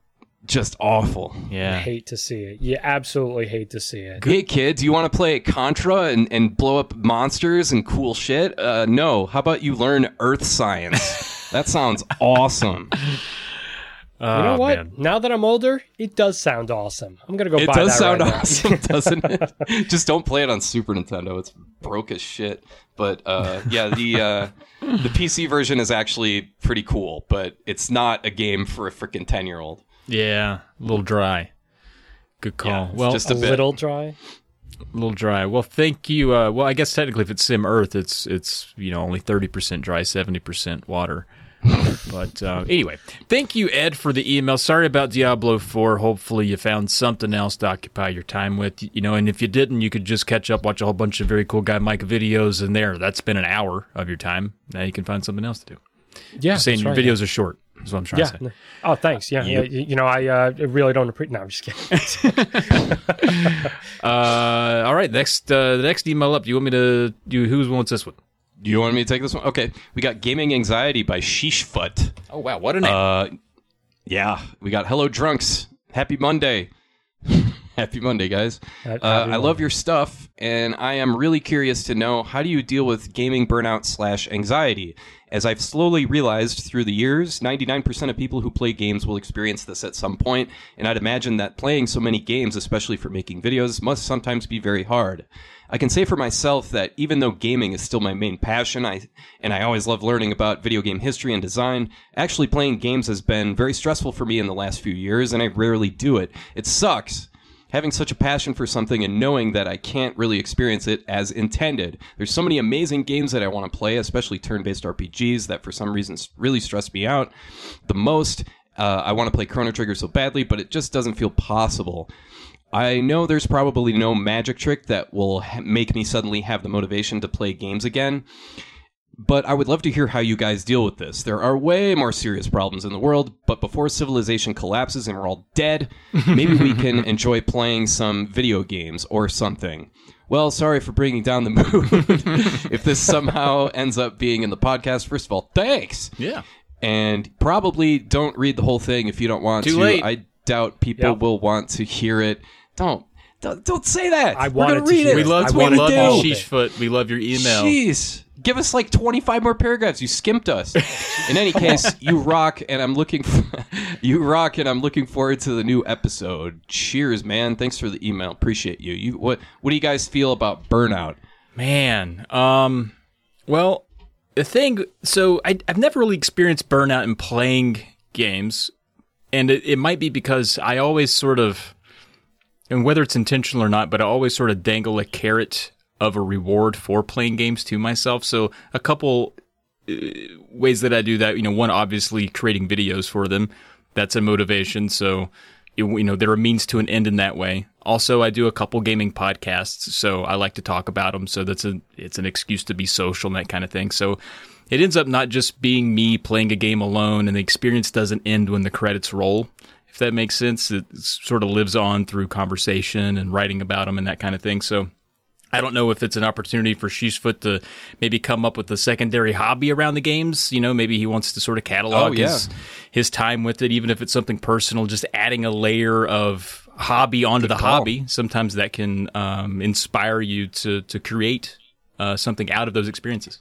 just awful. You Yeah. hate to see it. You absolutely hate to see it. Hey kids, you want to play Contra and, and blow up monsters and cool shit? Uh, no. How about you learn Earth science? that sounds awesome. Oh, You know what? man. Now that I'm older, it does sound awesome. I'm gonna go buy It buy does that sound right awesome, doesn't it? Just don't play it on Super Nintendo. It's broke as shit. But uh, yeah, the uh, the PC version is actually pretty cool, but it's not a game for a freaking ten year old. Yeah. A little dry. Good call. Yeah, well, just a a bit. little dry. a little dry. Well, thank you. Uh, well, I guess technically, if it's Sim Earth, it's it's you know only thirty percent dry, seventy percent water. But uh, anyway, thank you, Ed, for the email. Sorry about Diablo Four. Hopefully, you found something else to occupy your time with. You know, and if you didn't, you could just catch up, watch a whole bunch of very cool guy Mike videos, and there, that's been an hour of your time. Now you can find something else to do. Yeah, Just saying, your right. videos are short. Is what I'm trying Yeah. to say. Oh, thanks. Yeah, yeah. You, you know, I uh, really don't appreciate. No, I'm just kidding. Uh, all right, next uh, the next email up. Do you want me to do? Who wants this one? Do you want me to take this one? Okay, we got Gaming Anxiety by Sheeshfoot. Oh wow, what a name! Uh, yeah, we got Hello Drunks. Happy Monday. Happy Monday, guys. Happy Uh, I love your stuff, and I am really curious to know how do you deal with gaming burnout slash anxiety? As I've slowly realized through the years, 99% of people who play games will experience this at some point, and I'd imagine that playing so many games, especially for making videos, must sometimes be very hard. I can say for myself that even though gaming is still my main passion, I and I always love learning about video game history and design, actually playing games has been very stressful for me in the last few years, and I rarely do it. It sucks having such a passion for something and knowing that I can't really experience it as intended. There's so many amazing games that I want to play, especially turn-based RPGs that for some reason really stress me out the most. Uh, I want to play Chrono Trigger so badly, but it just doesn't feel possible. I know there's probably no magic trick that will ha- make me suddenly have the motivation to play games again. But I would love to hear how you guys deal with this. There are way more serious problems in the world, but before civilization collapses and we're all dead, maybe we can enjoy playing some video games or something. Well, sorry for bringing down the mood. if this somehow ends up being in the podcast, first of all, thanks. yeah. And probably don't read the whole thing if you don't want Too to. late. I doubt people Yep. will want to hear it. Don't Don't, don't say that. I We're gonna read it. We love, I we love to you, know it. Sheeshfoot. We love your email. Jeez. Give us like 25 more paragraphs. You skimped us. In any case, you rock, and I'm looking. For, you rock, and I'm looking forward to the new episode. Cheers, man! Thanks for the email. Appreciate you. You what? What do you guys feel about burnout? Man, um, well, the thing, so I, I've never really experienced burnout in playing games, and it, it might be because I always sort of, and whether it's intentional or not, but I always sort of dangle a carrot of a reward for playing games to myself. So a couple uh, ways that I do that, you know, one obviously creating videos for them. That's a motivation. So, you know, there are means to an end in that way. Also, I do a couple gaming podcasts, so I like to talk about them. So that's a it's an excuse to be social and that kind of thing. So it ends up not just being me playing a game alone, and the experience doesn't end when the credits roll. If that makes sense, it sort of lives on through conversation and writing about them and that kind of thing. So I don't know if it's an opportunity for Sheeshfoot to maybe come up with a secondary hobby around the games. You know, maybe he wants to sort of catalog Oh, yeah. his his time with it, even if it's something personal, just adding a layer of hobby onto the call. hobby. Sometimes that can um, inspire you to to create uh, something out of those experiences.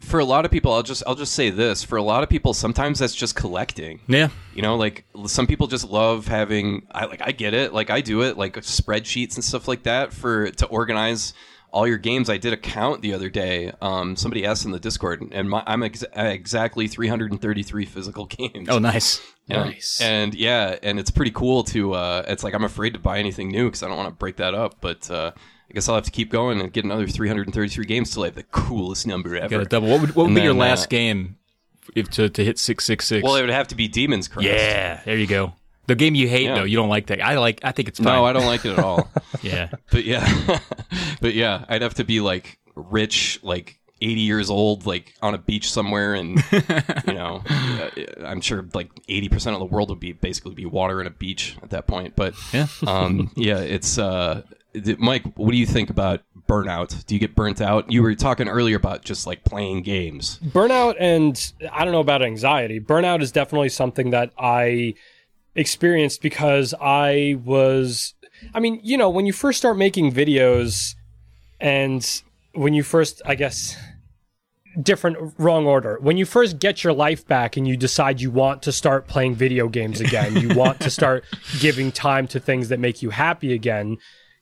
For a lot of people, I'll just I'll just say this. For a lot of people, sometimes that's just collecting. Yeah, You know, like some people just love having. I like I get it. Like I do it, like spreadsheets and stuff like that for to organize all your games. I did a count the other day. Um, somebody asked in the Discord, and my, I'm ex- exactly 333 physical games. Oh, nice. Yeah. Nice. And yeah, and it's pretty cool to. Uh, it's like I'm afraid to buy anything new because I don't want to break that up. But uh, I guess I'll have to keep going and get another 333 games till I have the coolest number ever. Got a double. What would, what would be your last uh, game if to, to hit six six six? Well, it would have to be Demon's Crest. yeah, there you go. The game you hate Yeah. though, you don't like that. I like. I think it's fine. No, I don't like it at all. Yeah. but yeah, but yeah, I'd have to be like rich, like 80 years old, like on a beach somewhere, and you know, uh, I'm sure like 80 percent of the world would be basically be water and a beach at that point. But Yeah. um, yeah, it's uh, Mike. What do you think about burnout? Do you get burnt out? You were talking earlier about just like playing games. burnout and I don't know about anxiety. Burnout is definitely something that I experienced because I was I mean, you know, when you first start making videos and when you first I guess different wrong order. When you first get your life back and you decide you want to start playing video games again, you want to start giving time to things that make you happy again,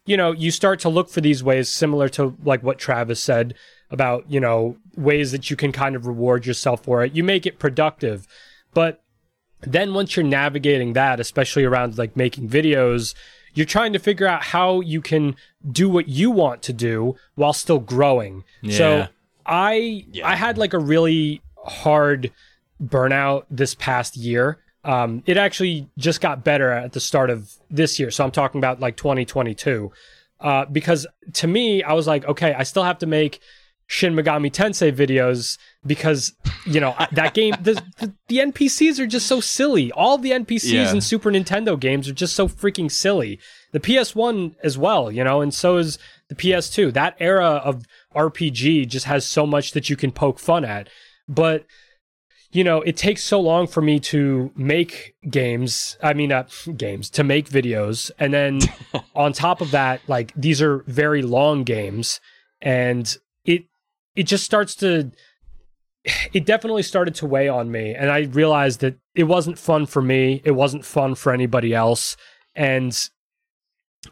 you know, you start to look for these ways similar to like what Travis said about, you know, ways that you can kind of reward yourself for it. You make it productive. But then once you're navigating that, especially around like making videos, you're trying to figure out how you can do what you want to do while still growing. Yeah. So I I had like a really hard burnout this past year. Um, it actually just got better at the start of this year. So I'm talking about like 2022. Uh, because to me, I was like, okay, I still have to make Shin Megami Tensei videos because you know that game the, the the NPCs are just so silly. All the NPCs Yeah. in Super Nintendo games are just so freaking silly. The PS1 as well, you know, and so is the PS2. That era of RPG just has so much that you can poke fun at. But you know, it takes so long for me to make games. I mean, uh, games to make videos, and then on top of that, like these are very long games, and it it just starts to. It definitely started to weigh on me, and I realized that it wasn't fun for me. It wasn't fun for anybody else, and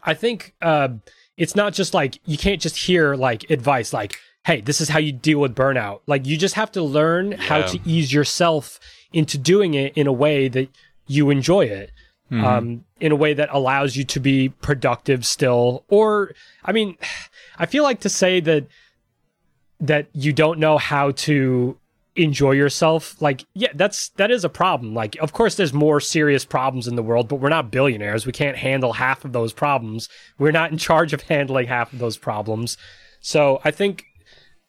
I think uh, it's not just like you can't just hear like advice like hey, this is how you deal with burnout. Like you just have to learn how to ease yourself into doing it in a way that you enjoy it. Um, in a way that allows you to be productive still. Or, I mean, I feel like to say that that you don't know how to enjoy yourself like yeah that's that is a problem like of course there's more serious problems in the world but we're not billionaires we can't handle half of those problems we're not in charge of handling half of those problems so i think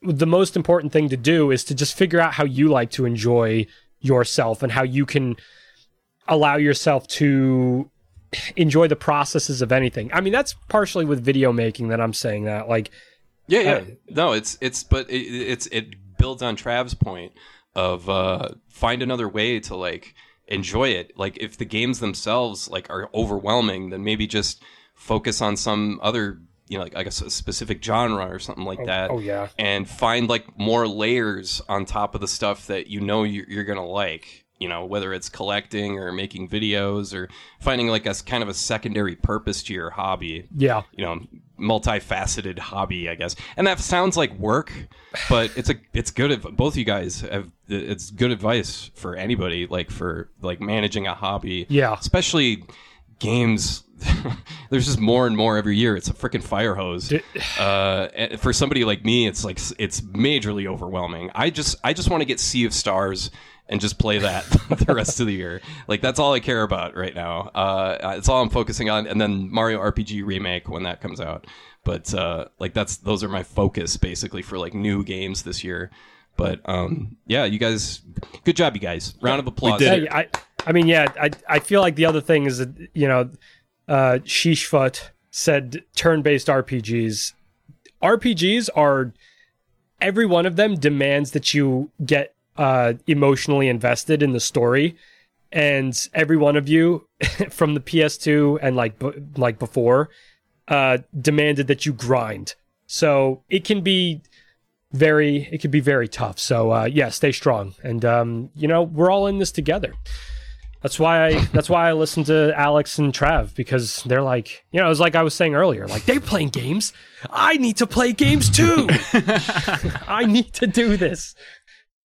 the most important thing to do is to just figure out how you like to enjoy yourself and how you can allow yourself to enjoy the processes of anything. I mean, that's partially with video making that I'm saying that. Like, Yeah, yeah. Uh, no, it's it's but it, it's it builds on Trav's point of uh find another way to like enjoy it. Like if the games themselves like are overwhelming, then maybe just focus on some other you know like I guess a specific genre or something like oh, that. oh, yeah. and find like more layers on top of the stuff that you know you're, you're gonna like. You know, whether it's collecting or making videos or finding like a kind of a secondary purpose to your hobby Yeah. you know multifaceted hobby i guess and that sounds like work but it's a it's good adv- both you guys have it's good advice for anybody like for like managing a hobby Yeah. especially games there's just more and more every year. It's a freaking fire hose. Uh for somebody like me it's like it's majorly overwhelming. I just i just want to get sea of stars and just play that the rest of the year. Like that's all i care about right now. Uh it's all i'm focusing on. And then mario rpg remake when that comes out. But uh like that's those are my focus basically for like new games this year. But um yeah you guys good job you guys. Round of applause. did Hey, I, I mean, yeah, I, I feel like the other thing is that, you know, uh, Sheeshfoot said turn based RPGs. RPGs are, every one of them demands that you get uh, emotionally invested in the story. And every one of you from the PS2 and like, b- like before, uh, demanded that you grind. So it can be very it could be very tough so uh yeah stay strong and um you know we're all in this together that's why i that's why i listen to alex and trav because they're like you know it was like i was saying earlier like they're playing games. I need to play games too. I need to do this.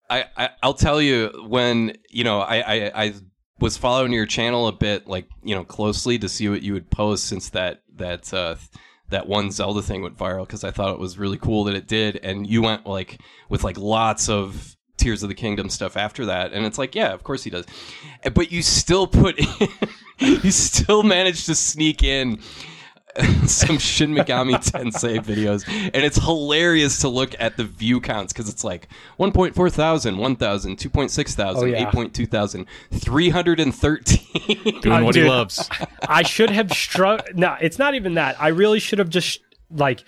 I, I I'll tell you when you know I, I I was following your channel a bit like you know closely to see what you would post since that that uh, that one Zelda thing went viral because I thought it was really cool that it did. And you went like with like lots of Tears of the Kingdom stuff after that and it's like yeah of course he does but you still put you still managed to sneak in some Shin Megami Tensei videos, and it's hilarious to look at the view counts because it's like 1.4 thousand, 1,000, 2.6 thousand, Oh, yeah. 8.2 thousand, 313. Doing Uh, what he loves. i should have struck no it's not even that i really should have just like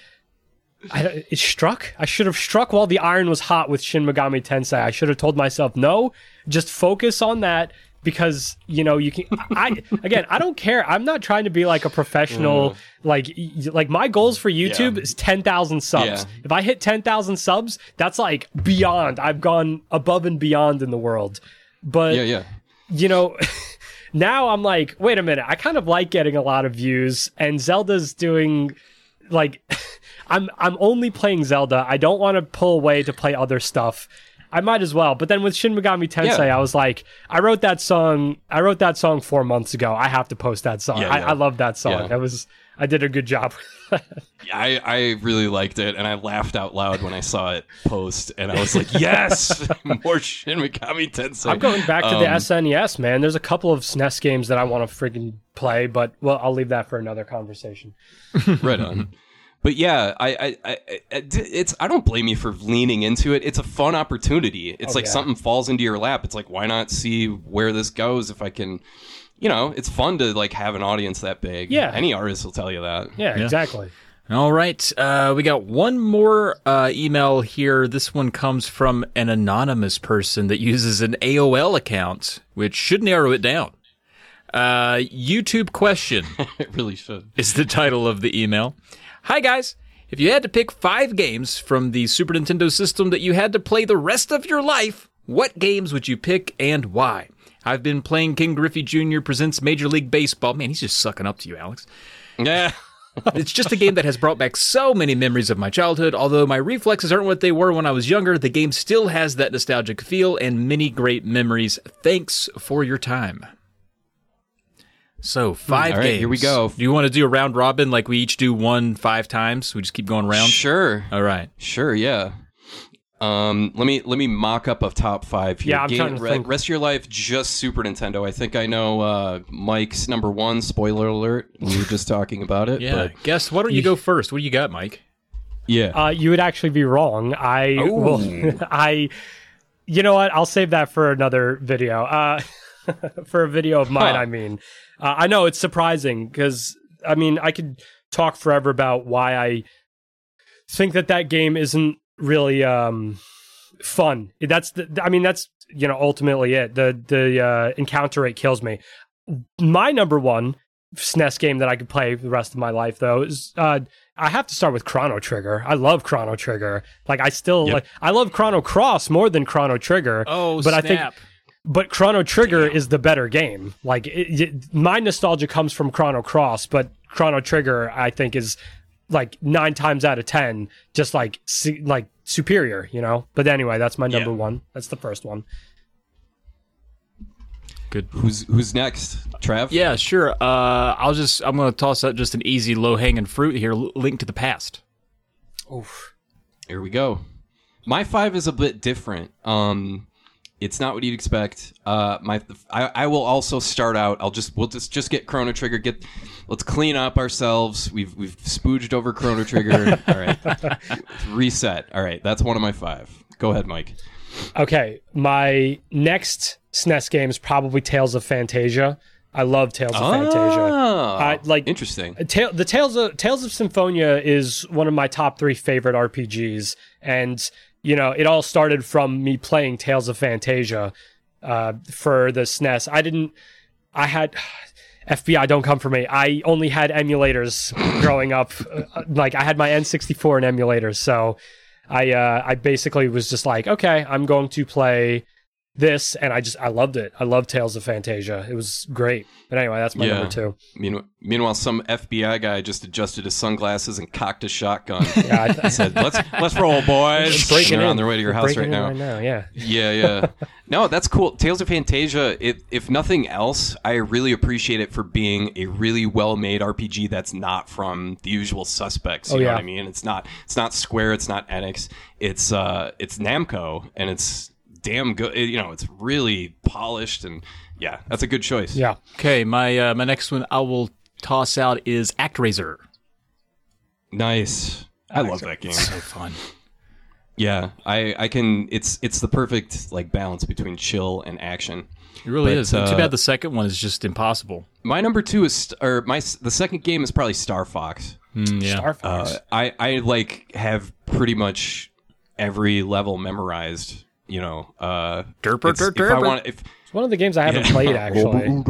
I, it struck. I should have struck while the iron was hot with Shin Megami Tensei. I should have told myself, no, just focus on that because you know you can. I again, I don't care. I'm not trying to be like a professional. Like, like my goals for YouTube Mm. Yeah. is ten thousand subs. Yeah. If I hit ten thousand subs, that's like beyond. I've gone above and beyond in the world. But yeah, yeah. you know, now I'm like, wait a minute, I kind of like getting a lot of views, and Zelda's doing like I'm I'm only playing Zelda. I don't want to pull away to play other stuff. I might as well. But then with Shin Megami Tensei, Yeah. I was like, I wrote that song. I wrote that song four months ago. I have to post that song. Yeah, I, yeah. I love that song. That was I did a good job. I, I really liked it, and I laughed out loud when I saw it post, and I was like, yes, more Shin Megami Tensei. I'm going back to the Um, SNES, man. There's a couple of SNES games that I want to freaking play, but well, I'll leave that for another conversation. right on. But yeah, I, I, I, I- it's. I don't blame you for leaning into it. It's a fun opportunity. It's Oh, like yeah. something falls into your lap. It's like, why not see where this goes? If I can, you know, it's fun to like have an audience that big. Yeah. any artist will tell you that. Yeah, exactly. All right. Uh, we got one more uh, email here. This one comes from an anonymous person that uses an AOL account, which should narrow it down. Uh, YouTube question It really should. is the title of the email. Hi, guys. If you had to pick five games from the Super Nintendo system that you had to play the rest of your life, what games would you pick and why? I've been playing Ken Griffey Jr. Presents Major League Baseball. Man, he's just sucking up to you, Alex. Yeah. It's just a game that has brought back so many memories of my childhood. Although my reflexes aren't what they were when I was younger, the game still has that nostalgic feel and many great memories. Thanks for your time. So, five All right, games. here we go. Do you want to do a round robin like we each do one five times? We just keep going around? Sure. All right. Sure. Yeah. Um, let me let me mock up a top five here. Yeah, I'm Game- trying to re- think. Rest of your life, just Super Nintendo. I think I know uh, Mike's number one. Spoiler alert. We were just talking about it. Yeah. But Guess why don't you go first? What do you got, Mike? yeah. Uh, you would actually be wrong. I will. I. You know what? I'll save that for another video. Uh, for a video of mine, Huh. I mean, uh, I know it's surprising because I mean I could talk forever about why I think that that game isn't really um, fun. That's the. I mean, that's you know ultimately it. The the uh, encounter rate kills me. My number one SNES game that I could play the rest of my life, though, is uh, I have to start with Chrono Trigger. I love Chrono Trigger. Like I still Yep. like I love Chrono Cross more than Chrono Trigger. Oh, but I think snap. But Chrono Trigger is the better game. Like it, it- my nostalgia comes from Chrono Cross, but Chrono Trigger I think is like nine times out of ten just like su- like superior, you know. But anyway, that's my number Yeah. one. That's the first one. Good. Who's who's next? Trav? Yeah, sure. Uh, I'll just I'm gonna toss out just an easy low hanging fruit here. Link to the Past. Oof. Here we go. My five is a bit different. Um, it's not what you'd expect. Uh, my I, I will also start out. I'll just we'll just just get Chrono Trigger. Get let's clean up ourselves. We've we've spooged over Chrono Trigger. All right, reset. All right, that's one of my five. Go ahead, Mike. Okay, my next SNES game is probably Tales of Phantasia. I love Tales of Phantasia. Oh, I- like- interesting. Ta- the Tales of Tales of Symphonia is one of my top three favorite RPGs, and you know it all started from me playing Tales of Phantasia uh, for the SNES. I didn't. I had. FBI, don't come for me. I only had emulators growing up. Uh, like I had my N64 and emulators, so I uh, I basically was just like, okay, I'm going to play this, and I just I loved it. I love Tales of Phantasia. It was great. But anyway, that's my Yeah. number two. Meanwhile, meanwhile, some FBI guy just adjusted his sunglasses and cocked a shotgun. Yeah, I, said, "Let's let's roll, boys." breaking they're on their way to your house right now. Right now, yeah. Yeah, yeah. no, that's cool. Tales of Phantasia, if, if nothing else, I really appreciate it for being a really well made RPG that's not from the usual suspects. You Oh, know yeah. what I mean? It's not it's not Square, it's not Enix, it's uh it's Namco and it's damn good you know, it's really polished and yeah, that's a good choice. Yeah. Okay, my uh, my next one I will toss out is ActRaiser. Nice. I love that game. So fun. Yeah. I I can it's it's the perfect like balance between chill and action. It really But, is. Too uh, bad the second one is just impossible. My number 2 is or my the second game is probably Star Fox. Mm, yeah. Star Fox. Uh, I I like have pretty much every level memorized. You know, uh, Derper, it's- der, if I derper. want, if it's one of the games I haven't Yeah. played actually.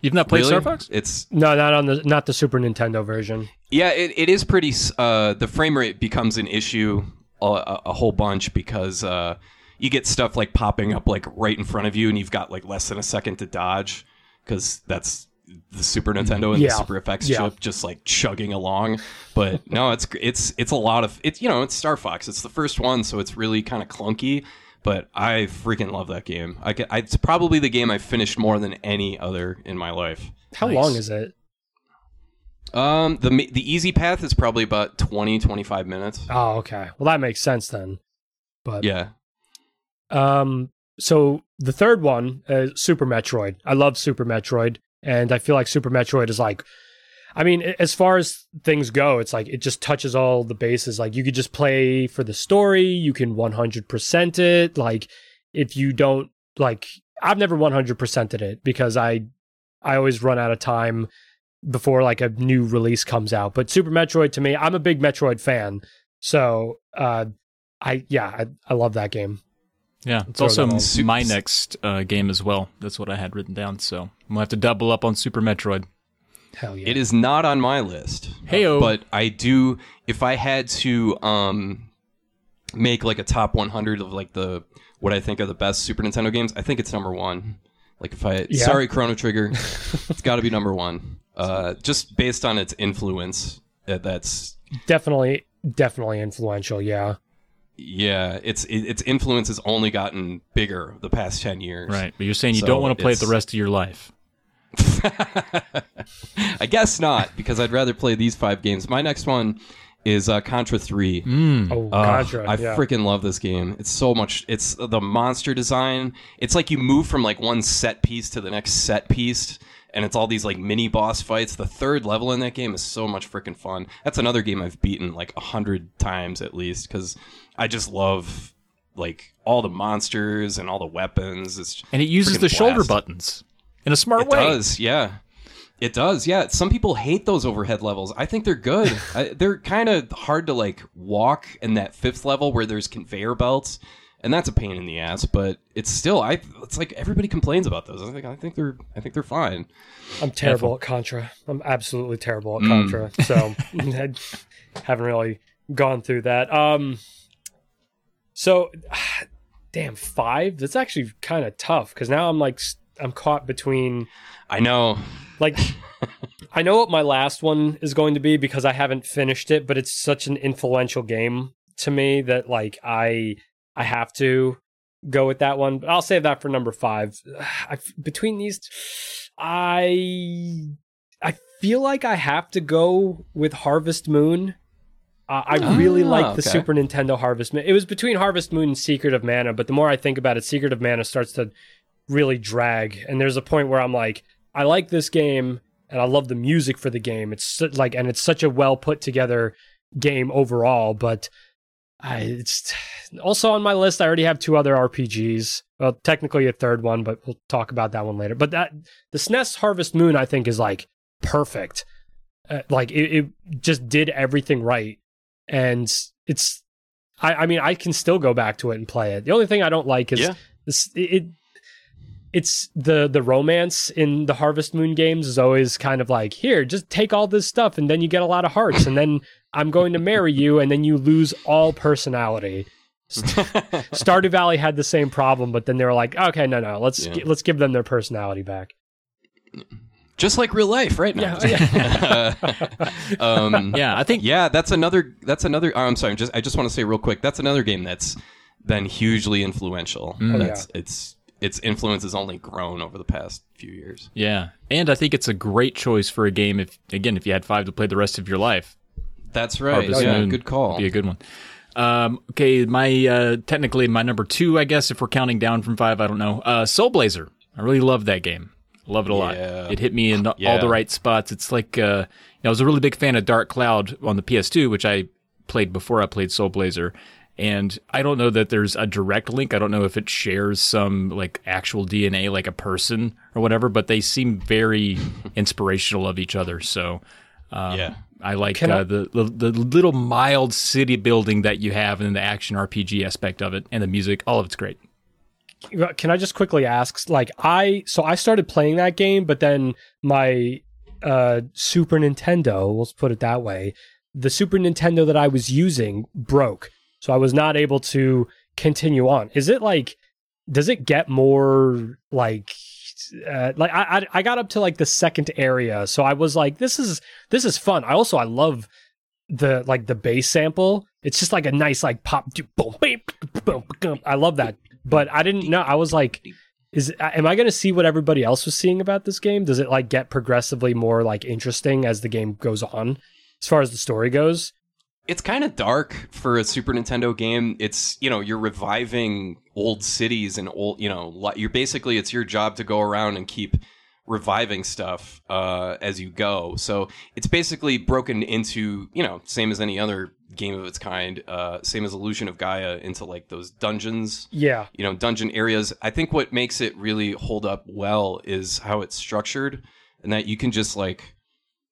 You've not played really, Star Fox? it's No, not on the not the Super Nintendo version. yeah, it, it is pretty. Uh, the frame rate becomes an issue a, a, a whole bunch because uh, you get stuff like popping up like right in front of you, and you've got like less than a second to dodge because that's the Super Nintendo and Yeah. the Super FX Yeah. chip just like chugging along. But no, it's it's it's a lot of it's you know it's Star Fox. It's the first one, so it's really kind of clunky. But I freaking love that game. I, get, I it's probably the game I finished more than any other in my life. How Nice. long is it? Um, the the easy path is probably about 20, 25 minutes. Oh, okay. Well, that makes sense then. But Yeah, Um, so the third one is Super Metroid. I love Super Metroid, and I feel like Super Metroid is like, I mean, as far as things go, it's like it just touches all the bases. Like you could just play for the story, you can 100% it. Like if you don't like, I've never 100%ed it because I, I always run out of time before like a new release comes out. But Super Metroid to me, I'm a big Metroid fan, so uh, I yeah, I, I love that game. Yeah, it's also my next uh, game as well. That's what I had written down. So I'm gonna have to double up on Super Metroid. Hell yeah. it is not on my list. Heyo. but I do. If I had to um make like a top 100 of like the what I think are the best Super Nintendo games, I think it's number one. Like if I Yeah. sorry Chrono Trigger, it's got to be number one. Uh, just based on its influence. uh, That's definitely definitely influential yeah yeah. It's it, its influence has only gotten bigger the past 10 years. Right, but you're saying you So don't want to play it the rest of your life. I guess not because I'd rather play these five games. My next one is uh, Contra 3. oh Uh, Contra, I yeah. freaking love this game. It's so much. It's the monster design. It's like you move from like one set piece to the next set piece, and it's all these like mini boss fights. The third level in that game is so much freaking fun. That's another game I've beaten like a hundred times at least because I just love like all the monsters and all the weapons. It's And it uses the shoulder buttons in a smart It way. does, yeah. It does, yeah. Some people hate those overhead levels. I think they're good. I, they're kind of hard to like walk in that fifth level where there's conveyor belts, and that's a pain in the ass. But it's still, I it's like everybody complains about those. I think I think they're I think they're fine. I'm terrible at Contra. I'm absolutely terrible at Mm. Contra. So I haven't really gone through that. Um, so damn five. That's actually kind of tough because now I'm like I'm caught between I know. like I know what my last one is going to be because I haven't finished it, but it's such an influential game to me that like I I have to go with that one. But I'll save that for number five. I, between these, t- I I feel like I have to go with Harvest Moon. Uh, I really Ah, like the okay. Super Nintendo Harvest Moon. It was between Harvest Moon and Secret of Mana, but the more I think about it, Secret of Mana starts to really drag. And there's a point where I'm like, I like this game and I love the music for the game. It's like, and it's such a well put together game overall. But I, it's also on my list. I already have two other RPGs. Well, technically a third one, but we'll talk about that one later. But that the SNES Harvest Moon, I think, is like perfect. Uh, like it, it just did everything right, and it's. I, I mean, I can still go back to it and play it. The only thing I don't like is Yeah. this. It, it it's the the romance in the Harvest Moon games is always kind of like here, just take all this stuff and then you get a lot of hearts and then I'm going to marry you and then you lose all personality. Stardew Valley had the same problem, but then they were like, okay, no, no, let's Yeah. gi- let's give them their personality back. Just like real life, right now. Yeah, um, Yeah, I think Yeah, that's another. That's another. oh, I'm sorry. Just I just want to say real quick. That's another game that's been hugely influential. Mm. That's it's its influence has only grown over the past few years. Yeah, and I think it's a great choice for a game. If again, if you had five to play the rest of your life, That's right. Harvest yeah, Moon good call. be a good one. Um, okay, my uh, technically my number two, I guess, if we're counting down from five, I don't know. Uh, Soul Blazer. I really love that game. Love it a lot. Yeah. It hit me in all the right spots. It's like uh, I was a really big fan of Dark Cloud on the PS2, which I played before I played Soul Blazer. And I don't know that there's a direct link. I don't know if it shares some like actual DNA, like a person or whatever. But they seem very inspirational of each other. So um, Yeah. I like Can I- uh, the, the the little mild city building that you have, and the action RPG aspect of it, and the music. All of it's great. Can I just quickly ask? Like, I so I started playing that game, but then my uh, Super Nintendo, let's put it that way, the Super Nintendo that I was using broke, so I was not able to continue on. Is it like? Does it get more like? Uh, like I, I got up to like the second area, so I was like, this is this is fun. I also I love the like the bass sample. It's just like a nice like pop. I love that. But I didn't know. I was like, is am I going to see what everybody else was seeing about this game? Does it like get progressively more like interesting as the game goes on, as far as the story goes? It's kind of dark for a Super Nintendo game. It's you know you're reviving old cities and old you know you're basically it's your job to go around and keep reviving stuff uh, as you go. So it's basically broken into you know same as any other game of its kind. Uh, same as Illusion of Gaia into like those dungeons Yeah, you know dungeon areas i think what makes it really hold up well is how it's structured and that you can just like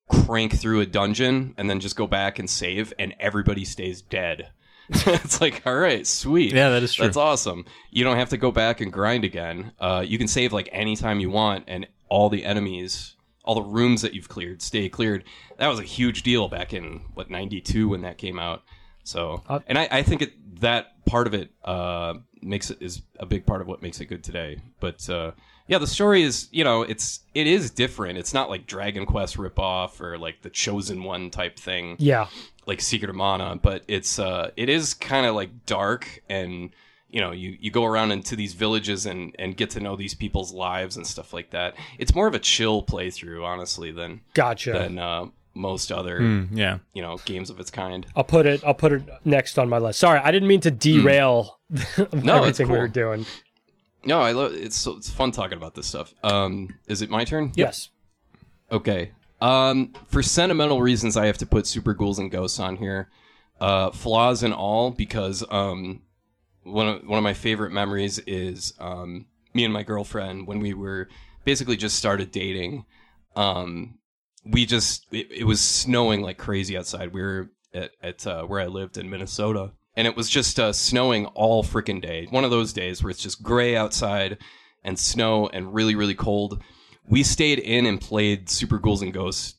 crank through a dungeon and then just go back and save and everybody stays dead. It's like all right sweet. Yeah, that is true. that's awesome. You don't have to go back and grind again. Uh, you can save like anytime you want and all the enemies all the rooms that you've cleared stay cleared. That was a huge deal back in what 92 when that came out. So Uh, and I, I think it, that part of it uh, makes it is a big part of what makes it good today. But uh, yeah, the story is you know it's it is different. It's not like Dragon Quest ripoff or like the Chosen One type thing yeah. like Secret of Mana, but it's uh it is kind of like dark and you know you you go around into these villages and and get to know these people's lives and stuff like that. It's more of a chill playthrough honestly than Gotcha. than uh, most other Mm, yeah. you know games of its kind. I'll put it. I'll put it next on my list. Sorry, I didn't mean to derail No, it's everything we cool. were doing. No, I love it's it's fun talking about this stuff. Um, is it my turn? Yes. Okay. Um, for sentimental reasons, I have to put Super Ghouls and Ghosts on here, uh, flaws and all, because um, one of one of my favorite memories is um, me and my girlfriend when we were basically just started dating. Um, we just it, it was snowing like crazy outside. We were at, at uh, where I lived in Minnesota, and it was just uh, snowing all freaking day. One of those days where it's just gray outside and snow and really really cold. We stayed in and played Super Ghouls and Ghosts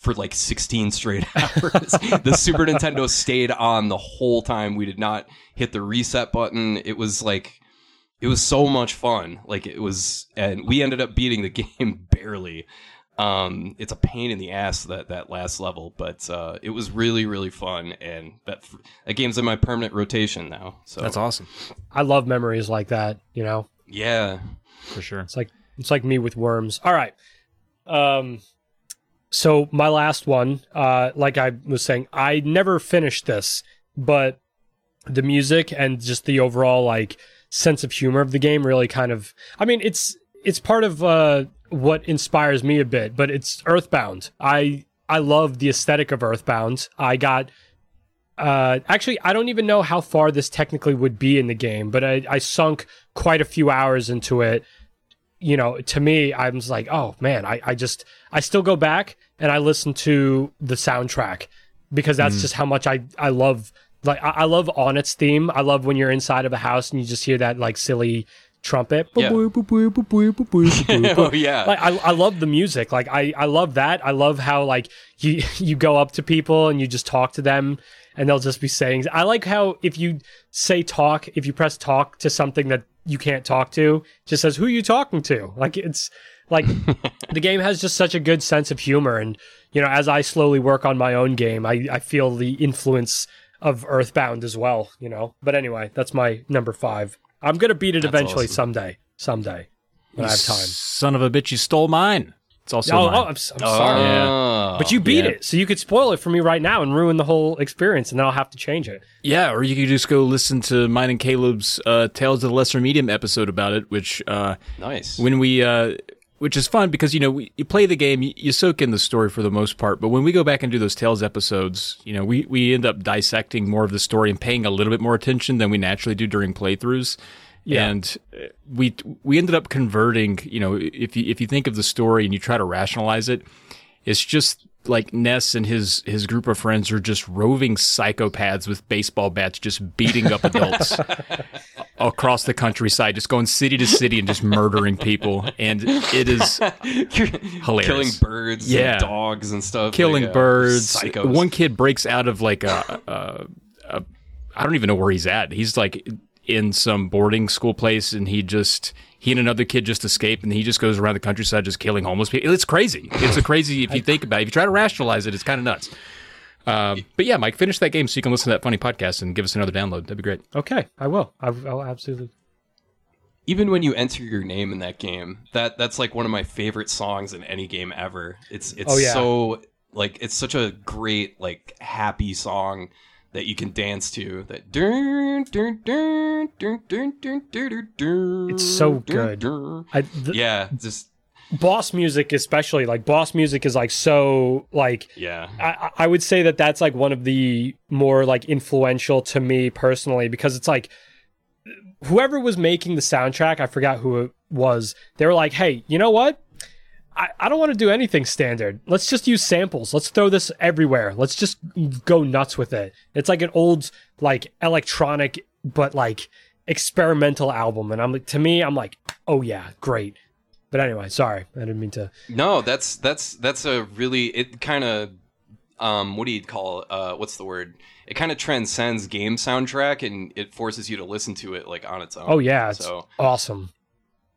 for like 16 straight hours. the Super Nintendo stayed on the whole time. We did not hit the reset button. It was like it was so much fun. Like it was and we ended up beating the game barely. Um it's a pain in the ass that that last level, but uh it was really really fun and that that game's in my permanent rotation now. So That's awesome I love memories like that. You know, Yeah. for sure. it's like it's like me with worms. All right. Um. So my last one, uh, like I was saying, I never finished this, but the music and just the overall like sense of humor of the game really kind of. I mean, it's it's part of uh, what inspires me a bit, but it's Earthbound. I I love the aesthetic of Earthbound. I got uh, actually, I don't even know how far this technically would be in the game, but I, I sunk quite a few hours into it. You know, to me, I was like, oh man, I, I just, I still go back and I listen to the soundtrack because that's just how much I, I love, like, I, I love Onett's theme. I love when you're inside of a house and you just hear that like silly trumpet. Yeah. oh yeah. Like I, I love the music. Like I, I love that. I love how like you you go up to people and you just talk to them and they'll just be saying I like how if you say talk, if you press talk to something that you can't talk to, it just says who are you talking to? Like it's like the game has just such a good sense of humor and you know, as I slowly work on my own game, I, I feel the influence of Earthbound as well, you know. But anyway, that's my number five. I'm gonna beat it eventually awesome. someday. Someday. When I have time. Son of a bitch, you stole mine. It's also Oh, mine. oh, I'm, s- I'm sorry. Oh, But you beat yeah. it, so you could spoil it for me right now and ruin the whole experience, and then I'll have to change it. Yeah, or you could just go listen to mine and Caleb's uh, Tales of the Lesser Medium episode about it, which uh, nice. when we, uh, which is fun because you know we, you play the game, you, you soak in the story for the most part, but when we go back and do those Tales episodes, you know we we end up dissecting more of the story and paying a little bit more attention than we naturally do during playthroughs. Yeah. And we we ended up converting, you know, if you if you think of the story and you try to rationalize it, it's just like Ness and his his group of friends are just roving psychopaths with baseball bats, just beating up adults across the countryside, just going city to city and just murdering people. And it is hilarious. Killing birds, Yeah. and dogs and stuff. killing like, uh, birds. Psychos. One kid breaks out of like a, a, a I don't even know where he's at. He's like in some boarding school place, and he just he and another kid just escape, and he just goes around the countryside just killing homeless people. It's crazy. It's a crazy if you think about it. If you try to rationalize it, it's kind of nuts. Uh, but yeah, Mike, finish that game so you can listen to that funny podcast and give us another download. That'd be great. Okay, I will. I, I'll absolutely. Even when you enter your name in that game, that that's like one of my favorite songs in any game ever. It's it's Oh, yeah. so like it's such a great like happy song that you can dance to. That it's so good. I, the, yeah, just boss music, especially like boss music is like so like yeah. I, I would say that that's like one of the more like influential to me personally because it's like whoever was making the soundtrack, I forgot who it was. They were like, "Hey, you know what? I, I don't want to do anything standard. Let's just use samples. Let's throw this everywhere. Let's just go nuts with it." It's like an old like electronic but like experimental album, and I'm like, to me, I'm like, "Oh yeah, great." But anyway, sorry, I didn't mean to. No, that's that's that's a really it kind of um what do you call uh what's the word? It kind of transcends game soundtrack and it forces you to listen to it like on its own. Oh yeah, it's so awesome.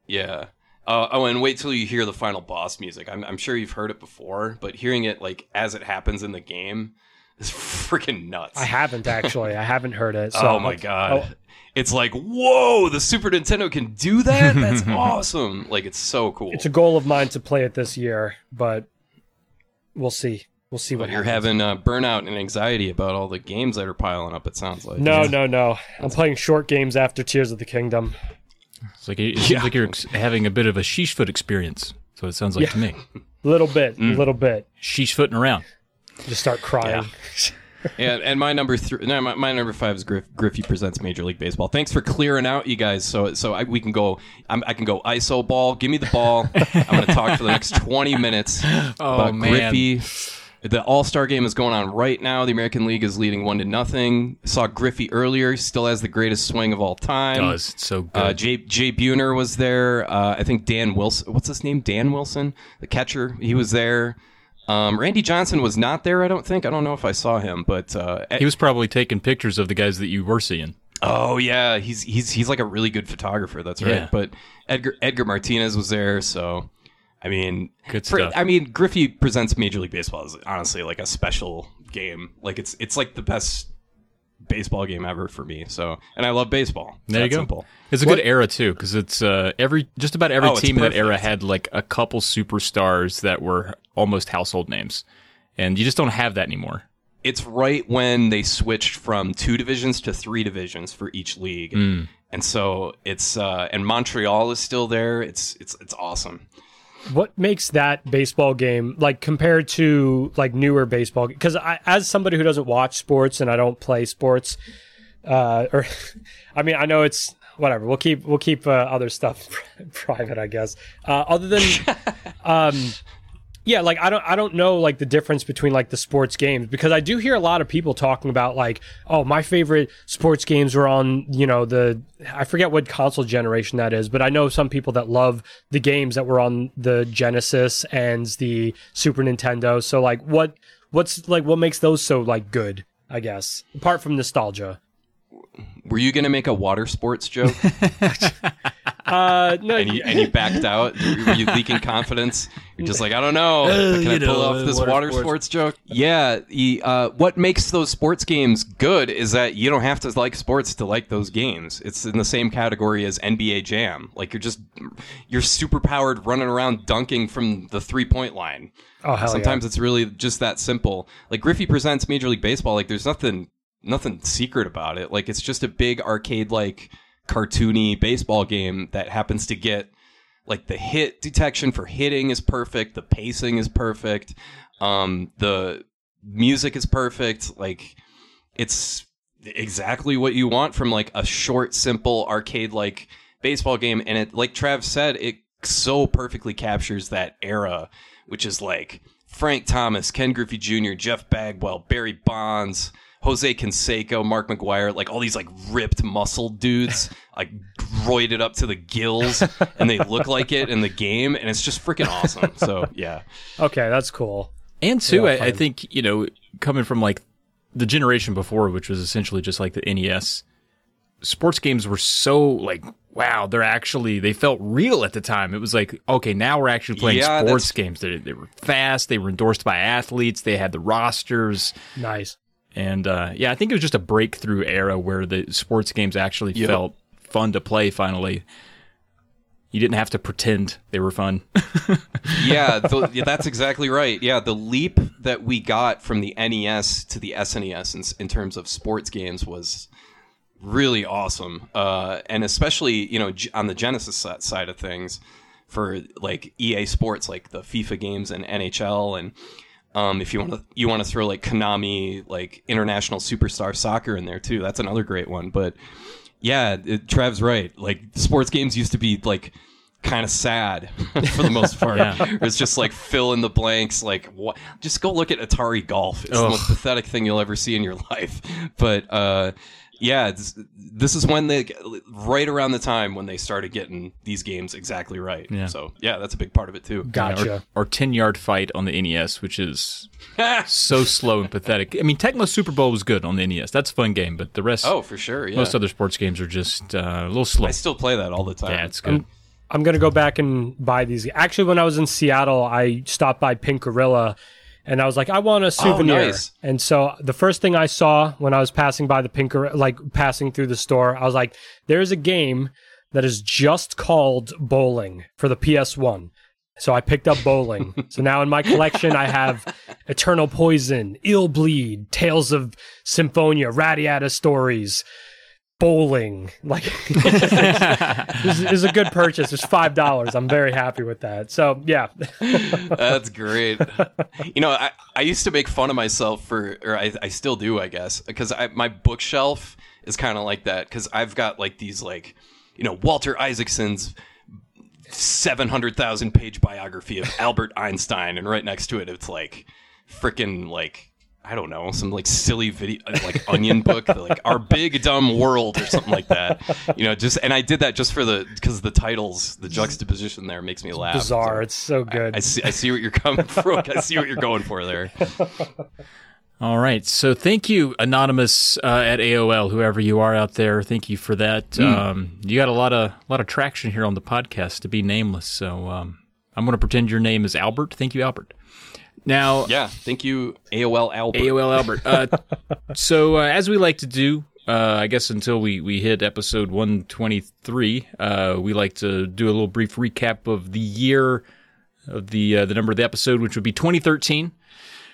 yeah. Uh, oh, and wait till you hear the final boss music. I'm, I'm sure you've heard it before, but hearing it like as it happens in the game is freaking nuts. I haven't actually. I haven't heard it. So oh my I'll- god. I'll- It's like, whoa, the Super Nintendo can do that? That's awesome. Like it's so cool. it's a goal of mine to play it this year, but we'll see. We'll see what but you're happens. having uh, burnout and anxiety about all the games that are piling up, it sounds like. No, no, no. I'm playing short games after Tears of the Kingdom. It's like it seems like you're ex- having a bit of a Sheeshfoot experience. So it sounds like to me. A little bit, Mm. little bit. Sheesh footing around. Just start crying. And, and my number three, no, my, my number five is Griff, Griffey presents Major League Baseball. Thanks for clearing out, you guys. So so I, we can go. I'm, I can go ISO ball. Give me the ball. I'm going to talk for the next 20 minutes about man. Griffey The All Star game is going on right now. The American League is leading one to nothing. Saw Griffey earlier. Still has the greatest swing of all time. Does it's so good. Uh, Jay, Jay Buhner was there. Uh, I think Dan Wilson. What's his name? Dan Wilson, the catcher. He was there. Um, Randy Johnson was not there. I don't think. I don't know if I saw him, but uh, he was probably taking pictures of the guys that you were seeing. Oh yeah, he's he's he's like a really good photographer. That's right. Yeah. But Edgar Edgar Martinez was there, so I mean, Good for- stuff. I mean, Griffey presents Major League Baseball as honestly like a special game. Like it's it's like the best baseball game ever for me. So, and I love baseball. It's There you go. Simple. It's a good era too, because it's uh, every just about every Oh, team in that era had like a couple superstars that were almost household names, and you just don't have that anymore. It's right when they switched from two divisions to three divisions for each league. Mm. And so it's uh and Montreal is still there. It's it's it's awesome. What makes that baseball game like compared to like newer baseball? Because I, as somebody who doesn't watch sports and I don't play sports, uh, or I mean, I know it's whatever. We'll keep we'll keep uh, other stuff private, I guess. Uh, other than, um, yeah, like I don't I don't know like the difference between like the sports games because I do hear a lot of people talking about like oh my favorite sports games were on you know the I forget what console generation that is but I know some people that love the games that were on the Genesis and the Super Nintendo. So like what what's like what makes those so like good I guess apart from nostalgia Were you gonna make a water sports joke? uh no and you, and you backed out? Were you leaking confidence? You're just like, I don't know. Can I pull know, off this water water, sports. sports. joke? Yeah. The, uh, what makes those sports games good is that you don't have to like sports to like those games. It's in the same category as NBA Jam. Like you're just you're super powered running around dunking from the three point line. oh hell Sometimes it's really just that simple. Like Griffey presents Major League Baseball. Like there's nothing nothing secret about it. Like it's just a big arcade like cartoony baseball game that happens to get like the hit detection for hitting is perfect, the pacing is perfect, um, the music is perfect. Like it's exactly what you want from like a short, simple arcade like baseball game. And it, like Trav said, it so perfectly captures that era, which is like Frank Thomas, Ken Griffey Jr., Jeff Bagwell, Barry Bonds, Jose Canseco, Mark McGwire, like all these like ripped muscle dudes, like roided up to the gills, and they look like it in the game, and it's just freaking awesome. So yeah, yeah okay that's cool And two, Yeah, I, I think you know, coming from like the generation before, which was essentially just like the NES, sports games were so like wow, they're actually they felt real at the time. It was like okay, now we're actually playing Yeah, sports that's- games. They, they were fast. They were endorsed by athletes. They had the rosters. nice And uh, yeah, I think it was just a breakthrough era where the sports games actually Yep. felt fun to play. Finally, you didn't have to pretend they were fun. yeah, the, yeah, that's exactly right. Yeah, the leap that we got from the NES to the SNES in, in terms of sports games was really awesome, uh, and especially you know on the Genesis side of things for like EA Sports, like the FIFA games and NHL, and um, if you want to you want to throw like Konami, like International Superstar Soccer in there too. That's another great one, but yeah, it, Trav's right. Like sports games used to be like kind of sad for the most part. Yeah. It's just like fill in the blanks. Like what? Just go look at Atari Golf. It's the most pathetic thing you'll ever see in your life. But uh, yeah, this, this is when they right around the time when they started getting these games exactly right. Yeah. So yeah, that's a big part of it too. gotcha Or, or 10 yard fight on the NES, which is so slow and pathetic. I mean, Tecmo Super Bowl was good on the NES. That's a fun game, but the rest, Oh, for sure. Yeah. most other sports games are just uh, a little slow. I still play that all the time. Yeah, it's good. I'm gonna go back and buy these. Actually, when I was in Seattle, I stopped by Pink Gorilla, and I was like, I want a oh, souvenir. Oh, nice. And so the first thing I saw when I was passing by the pinker, like passing through the store, I was like, there's a game that is just called Bowling for the PS1. So I picked up Bowling. so now in my collection, I have Eternal Poison, Illbleed, Tales of Symphonia, Radiata Stories, Bowling. Like, this is a good purchase. It's five dollars. I'm very happy with that. So yeah, That's great. you know, I, I used to make fun of myself for, or I, I still do, I guess, because I, my bookshelf is kind of like that. Because I've got like these, like, you know, Walter Isaacson's 700,000 page biography of Albert Einstein, and right next to it, it's like freaking like I don't know, some like silly video, like Onion book, like our big dumb world or something like that. You know, just and I did that just for the because the titles, the juxtaposition there makes me laugh. Bizarre. So it's so good. I, I see. I see what you're coming from. I see what you're going for there. All right. So thank you, anonymous uh, at AOL, whoever you are out there. Thank you for that. Um, you got a lot of a lot of traction here on the podcast to be nameless. So um, I'm going to pretend your name is Albert. Thank you, Albert. Now, Yeah. Thank you, AOL Albert. AOL Albert. Uh, so uh, as we like to do, uh, I guess until we, we hit episode 123, uh, we like to do a little brief recap of the year of the uh, the number of the episode, which would be 2013.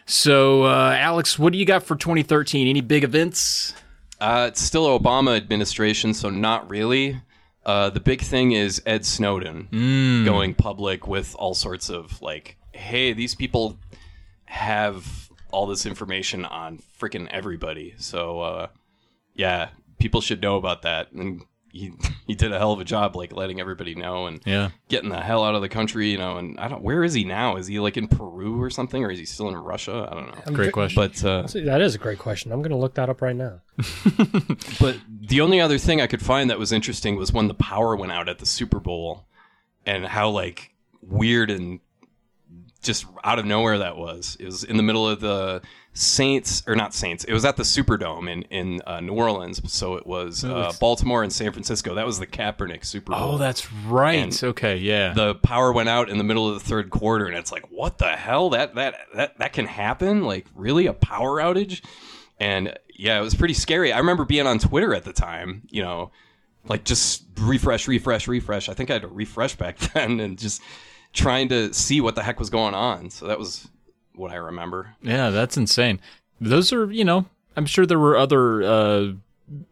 So, uh, Alex, what do you got for 2013? Any big events? Uh, it's still Obama administration, so not really. Uh, the big thing is Ed Snowden going public with all sorts of like, hey, these people have all this information on freaking everybody. So, uh, yeah, people should know about that. And he he did a hell of a job, like letting everybody know and Yeah. getting the hell out of the country. You know, and I don't. Where is he now? Is he like in Peru or something, or is he still in Russia? I don't know. Great question. But uh, that is a great question. I'm going to look that up right now. But the only other thing I could find that was interesting was when the power went out at the Super Bowl and how like weird and just out of nowhere that was. It was in the middle of the Saints or not Saints. It was at the Superdome in in uh, New Orleans. So it was uh, Baltimore and San Francisco. That was the Kaepernick Super Bowl. oh, that's right. And okay, yeah. the power went out in the middle of the third quarter and it's like what the hell that that that that can happen like really a power outage and yeah it was pretty scary i remember being on twitter at the time you know like just refresh refresh refresh i think i had to refresh back then and just trying to see what the heck was going on so that was what i remember Yeah, that's insane. Those are, you know, I'm sure there were other uh,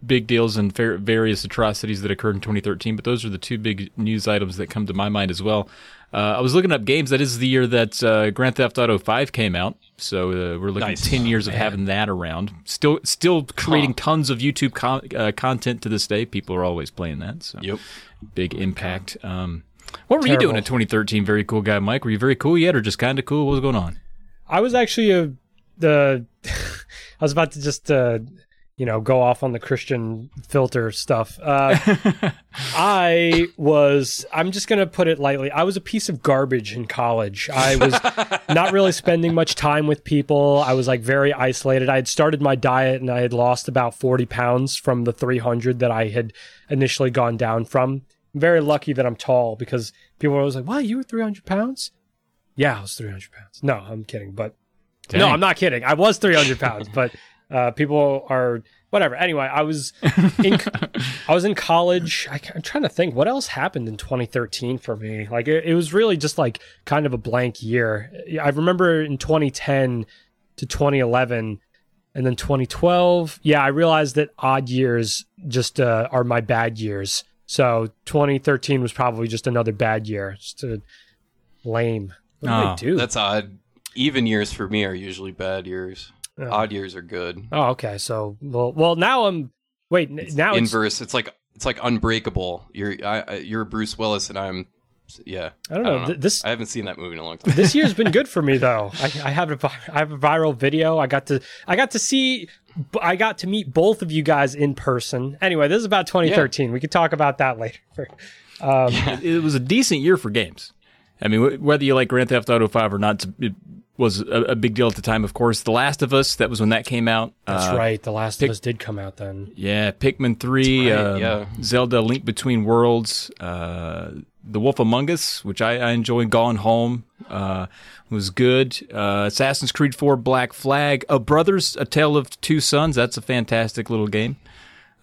big deals and var- various atrocities that occurred in 2013, but those are the two big news items that come to my mind as well. Uh, I was looking up games. That is the year that uh, Grand Theft Auto 5 came out, so uh, we're looking Nice. 10 years of having that around. Still, still creating tons of YouTube con- uh, content to this day. People are always playing that. So yep big impact. Um, what were you doing in 2013? Very cool guy, Mike. Were you very cool yet, or just kind of cool? What was going on? I was actually a the I was about to just uh you know go off on the Christian filter stuff. Uh I was I'm just going to put it lightly. I was a piece of garbage in college. I was not really spending much time with people. I was like very isolated. I had started my diet and I had lost about 40 pounds from the 300 that I had initially gone down from. I'm very lucky that I'm tall because people were always like, "What? You were 300 pounds?" Yeah, I was 300 pounds. No, I'm kidding, but no, I'm not kidding. I was 300 pounds, but uh, people are whatever. Anyway, I was in I was in college. I, am trying to think what else happened in 2013 for me. Like it, it was really just like kind of a blank year. I remember in 2010 to 2011 and then 2012 yeah i realized that odd years just uh, are my bad years so 2013 was probably just another bad year. Just a lame. What did Oh, I do? that's odd. Even years for me are usually bad years. Oh. odd years are good. Oh okay. So well well now i'm wait n- now inverse. It's like it's like unbreakable. You're I, I, you're Bruce Willis, and I'm yeah. i don't know, Th- this I haven't seen that movie in a long time. this year's been good for me though. I, I have a vi- I have a viral video. I got to I got to see I got to meet both of you guys in person. Anyway, this is about 2013. We could talk about that later. it, it was a decent year for games. I mean, wh- whether you like Grand Theft Auto 5 or not, it was a, a big deal at the time, of course. The Last of Us, that was when that came out. That's Uh, right. The Last of Us did come out then. Yeah, Pikmin 3, right, um, yeah. Zelda Link Between Worlds, uh, The Wolf Among Us, which I, I enjoyed. Gone Home uh, was good. Uh, Assassin's Creed 4 Black Flag. A Brothers, A Tale of Two Sons. That's a fantastic little game.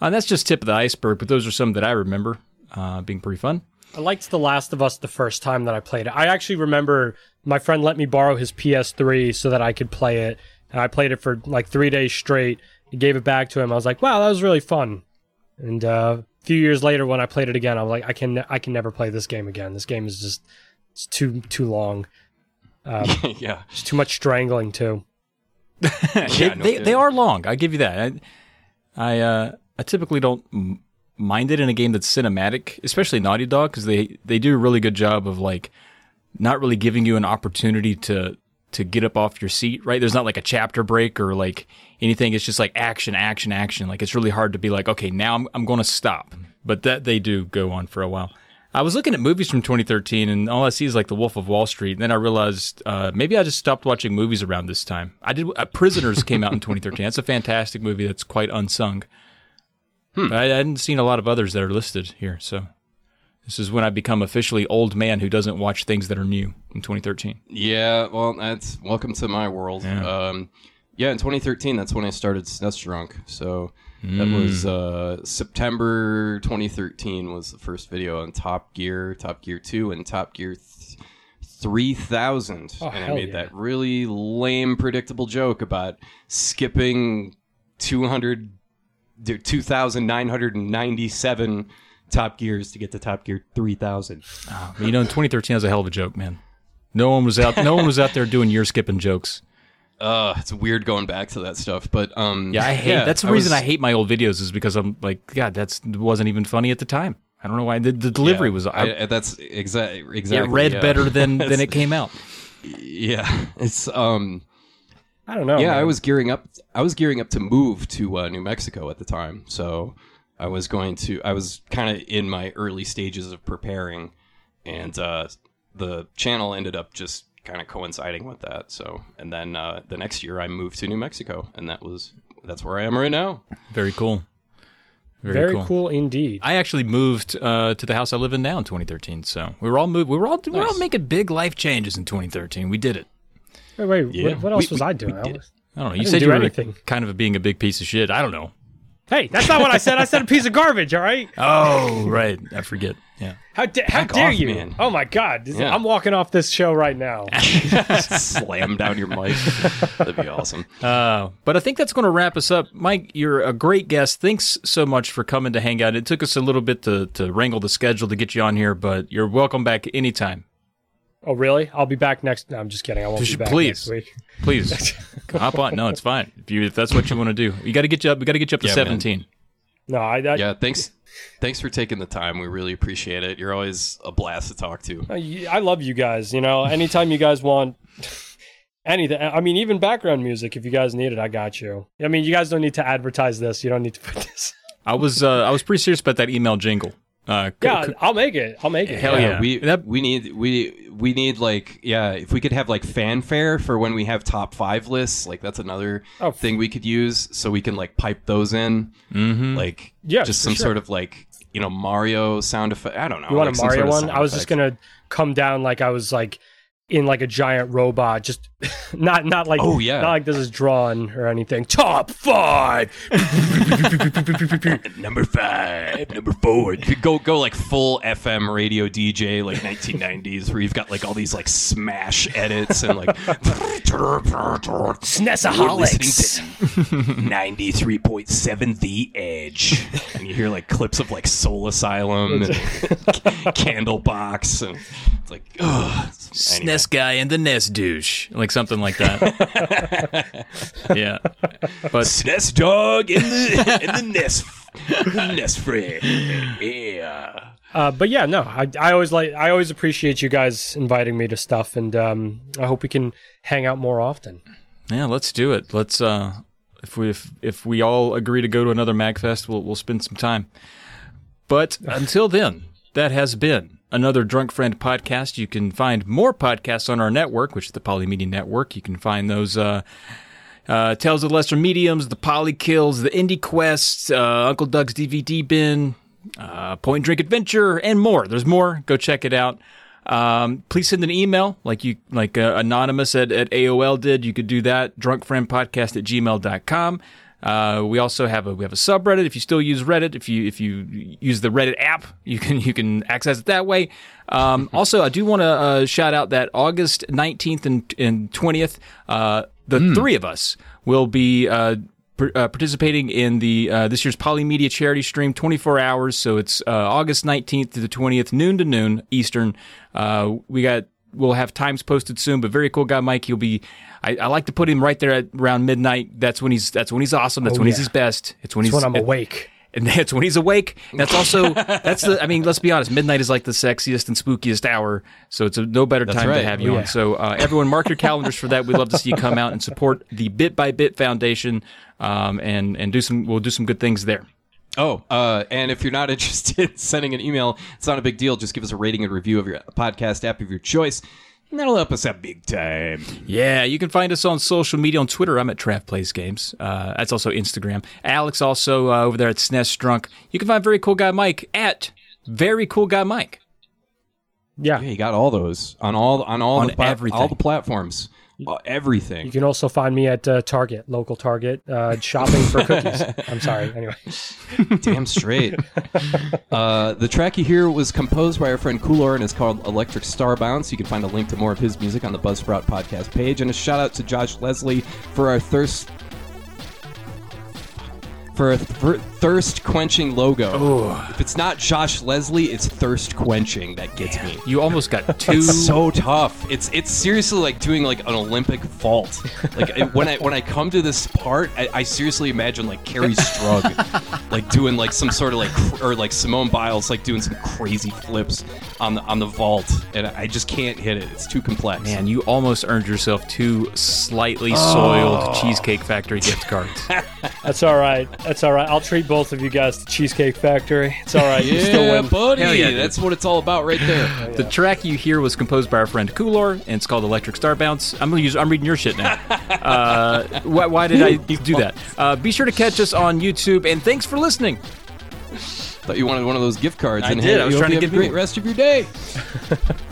Uh, that's just tip of the iceberg, but those are some that I remember uh, being pretty fun. I liked The Last of Us the first time that I played it. I actually remember my friend let me borrow his PS3 so that I could play it. And I played it for like three days straight. He gave it back to him. I was like, wow, that was really fun. And uh, few years later, when I played it again, I was like, I can I can never play this game again. This game is just it's too too long. yeah, It's too much strangling too. yeah. they, no they, kidding. they are long. I give you that. I I, uh, I typically don't m- mind it in a game that's cinematic, especially Naughty Dog, because they they do a really good job of like not really giving you an opportunity to to get up off your seat, right? There's not like a chapter break or like anything. It's just like action, action, action. Like it's really hard to be like, okay, now I'm, I'm going to stop. But that they do go on for a while. I was looking at movies from 2013 and all I see is like The Wolf of Wall Street. And then I realized uh, maybe I just stopped watching movies around this time. I did. Uh, Prisoners came out in 2013. That's a fantastic movie that's quite unsung. I, I hadn't seen a lot of others that are listed here. So this is when I become officially old man who doesn't watch things that are new in 2013. Yeah, well, that's welcome to my world. Yeah. Um, yeah, in 2013, that's when I started SNES Drunk. So that was uh, September 2013 was the first video on Top Gear, Top Gear 2, and Top Gear th- 3000. Oh, and I made yeah. that really lame, predictable joke about skipping 200, 2,997 Top Gears to get to Top Gear 3000. But, you know, in 2013, that was a hell of a joke, man. No one was out. No one was out there doing year skipping jokes. Uh, it's weird going back to that stuff, but um, Yeah, I hate. that's the reason was- I hate my old videos is because I'm like, God, that's wasn't even funny at the time. I don't know why the, the delivery yeah, was. I, I- that's exactly exactly. it read yeah. better than than it came out. Yeah, it's um. I don't know. yeah, man. I was gearing up. I was gearing up to move to uh, New Mexico at the time, so I was going to. I was kind of in my early stages of preparing, and uh, the channel ended up just kind of coinciding with that. So, and then uh, the next year I moved to New Mexico, and that was that's where I am right now. Very cool. Very, very cool. cool. indeed. I actually moved uh, to the house I live in now in 2013. So we were all moved. We were all we were all making big life changes in 2013. We did it. Wait, wait Yeah. what, what else We- was we- I doing? I was- I don't know. I You didn't said do you were anything. kind of being a big piece of shit. I don't know. Hey, that's not what I said. I said a piece of garbage. All right. Oh, right. I forget. Yeah. How, da- how Back dare off, you? man. Oh my God! This- Yeah. I'm walking off this show right now. Slam down your mic. That'd be awesome. Uh, but I think that's going to wrap us up. Mike, you're a great guest. Thanks so much for coming to hang out. It took us a little bit to, to wrangle the schedule to get you on here, but you're welcome back anytime. Oh really? I'll be back next. No, I'm just kidding. I won't Just be back please. next week. Please hop on. No, it's fine. If, you, if that's what you want to do, you got to get you up. We got to get you up to Yeah, man. 17. No, I. I Yeah, thanks. Thanks for taking the time. We really appreciate it. You're always a blast to talk to. I I love you guys. You know, anytime you guys want anything, I mean, even background music, if you guys need it, I got you. I mean, you guys don't need to advertise this. You don't need to put this. I was uh, I was pretty serious about that email jingle. Uh, c- Yeah, c- I'll make it. I'll make it. Hell yeah. we That- we need we we need like yeah. If we could have like fanfare for when we have top five lists, like that's another Oh, thing we could use, so we can like pipe those in, Mhm. like Yeah, just some sure. sort of like you know Mario sound effect. I don't know. You want like a Mario sort of one? I was just gonna come down like I was like in like a giant robot, just not not like Oh, yeah. not like this is drawn or anything. Top five. number five, number four. You go go like full FM radio DJ like 1990s, where you've got like all these like smash edits and like. Snesaholics. 93.7 The Edge. And you hear like clips of like Soul Asylum and Candlebox. And it's like, ugh. Anyway. SNES guy and the nest douche, like something like that. yeah, but nest dog and the, and the NES, NES friend. Yeah. Uh, but yeah, no, I, I always like I always appreciate you guys inviting me to stuff, and um, I hope we can hang out more often. yeah, let's do it. Let's uh, if we if, if we all agree to go to another Magfest, we'll we'll spend some time. But until then, that has been another Drunk Friend podcast. You can find more podcasts on our network, which is the Polymedia Network. You can find those. Uh, uh, Tales of the Lesser Mediums, the Poly Kills, the Indie Quest, uh, Uncle Doug's DVD Bin, uh, Point Drink Adventure, and more. There's more. Go check it out. Um, please send an email like you like uh, anonymous at, at AOL did. You could do that. Drunkfriendpodcast at gmail.com. Uh, we also have a we have a subreddit. If you still use Reddit, if you if you use the Reddit app, you can you can access it that way. Um, also, I do want to uh, shout out that August nineteenth and and twentieth, uh, the three of us will be uh, uh, participating in the uh, this year's Polymedia charity stream, 24 hours. So it's uh, August 19th to the 20th, noon to noon Eastern. Uh, we got we'll have times posted soon, but very cool guy Mike. He'll be. I, I like to put him right there at around midnight. That's when he's that's when he's awesome. That's Oh, when he's his best. It's when It's he's when I'm at- awake. and that's when he's awake. That's also that's the. I mean, let's be honest. Midnight is like the sexiest and spookiest hour, so it's a no better time right. to have you Oh, on. So uh, everyone, mark your calendars for that. We'd love to see you come out and support the Bit by Bit Foundation, um, and and do some. We'll do some good things there. Oh, uh, and if you're not interested in sending an email, it's not a big deal. Just give us a rating and review of your podcast app of your choice. And that'll help us out big time. Yeah, you can find us on social media on Twitter. I'm at Trav Plays Games. Uh, that's also Instagram. Alex also uh, over there at SNES Drunk. You can find Very Cool Guy Mike at Very Cool Guy Mike. Yeah. Yeah, you got all those on all on all On the pla- everything. all the platforms, Uh, everything. You can also find me at uh, Target, local Target, uh, shopping for cookies. I'm sorry. Anyway, Damn straight. uh, the track you hear was composed by our friend Coolor and is called Electric Star Bounce. You can find a link to more of his music on the Buzzsprout podcast page. And a shout out to Josh Leslie for our thirst. For a th- thirst quenching logo. If it's not Josh Leslie, it's thirst quenching that gets me. You almost got two. It's so tough. It's it's seriously like doing like an Olympic vault. Like it- when I when I come to this part, I, I seriously imagine like Kerri Strug, like doing like some sort of like cr- or like Simone Biles like doing some crazy flips on the on the vault, and I just can't hit it. It's too complex. Man, you almost earned yourself two slightly soiled oh. Cheesecake Factory gift cards. that's all right. That's all right. I'll treat both of you guys to Cheesecake Factory. It's all right. You still Yeah, win. buddy. Hell yeah, dude. That's what it's all about right there. The track you hear was composed by our friend Coolor, and it's called Electric Star Bounce. I'm gonna use. I'm reading your shit now. Uh, why, why did I do that? Uh, be sure to catch us on YouTube, and thanks for listening. Thought you wanted one of those gift cards. I and did. hey, I was trying to have give a great you- rest of your day.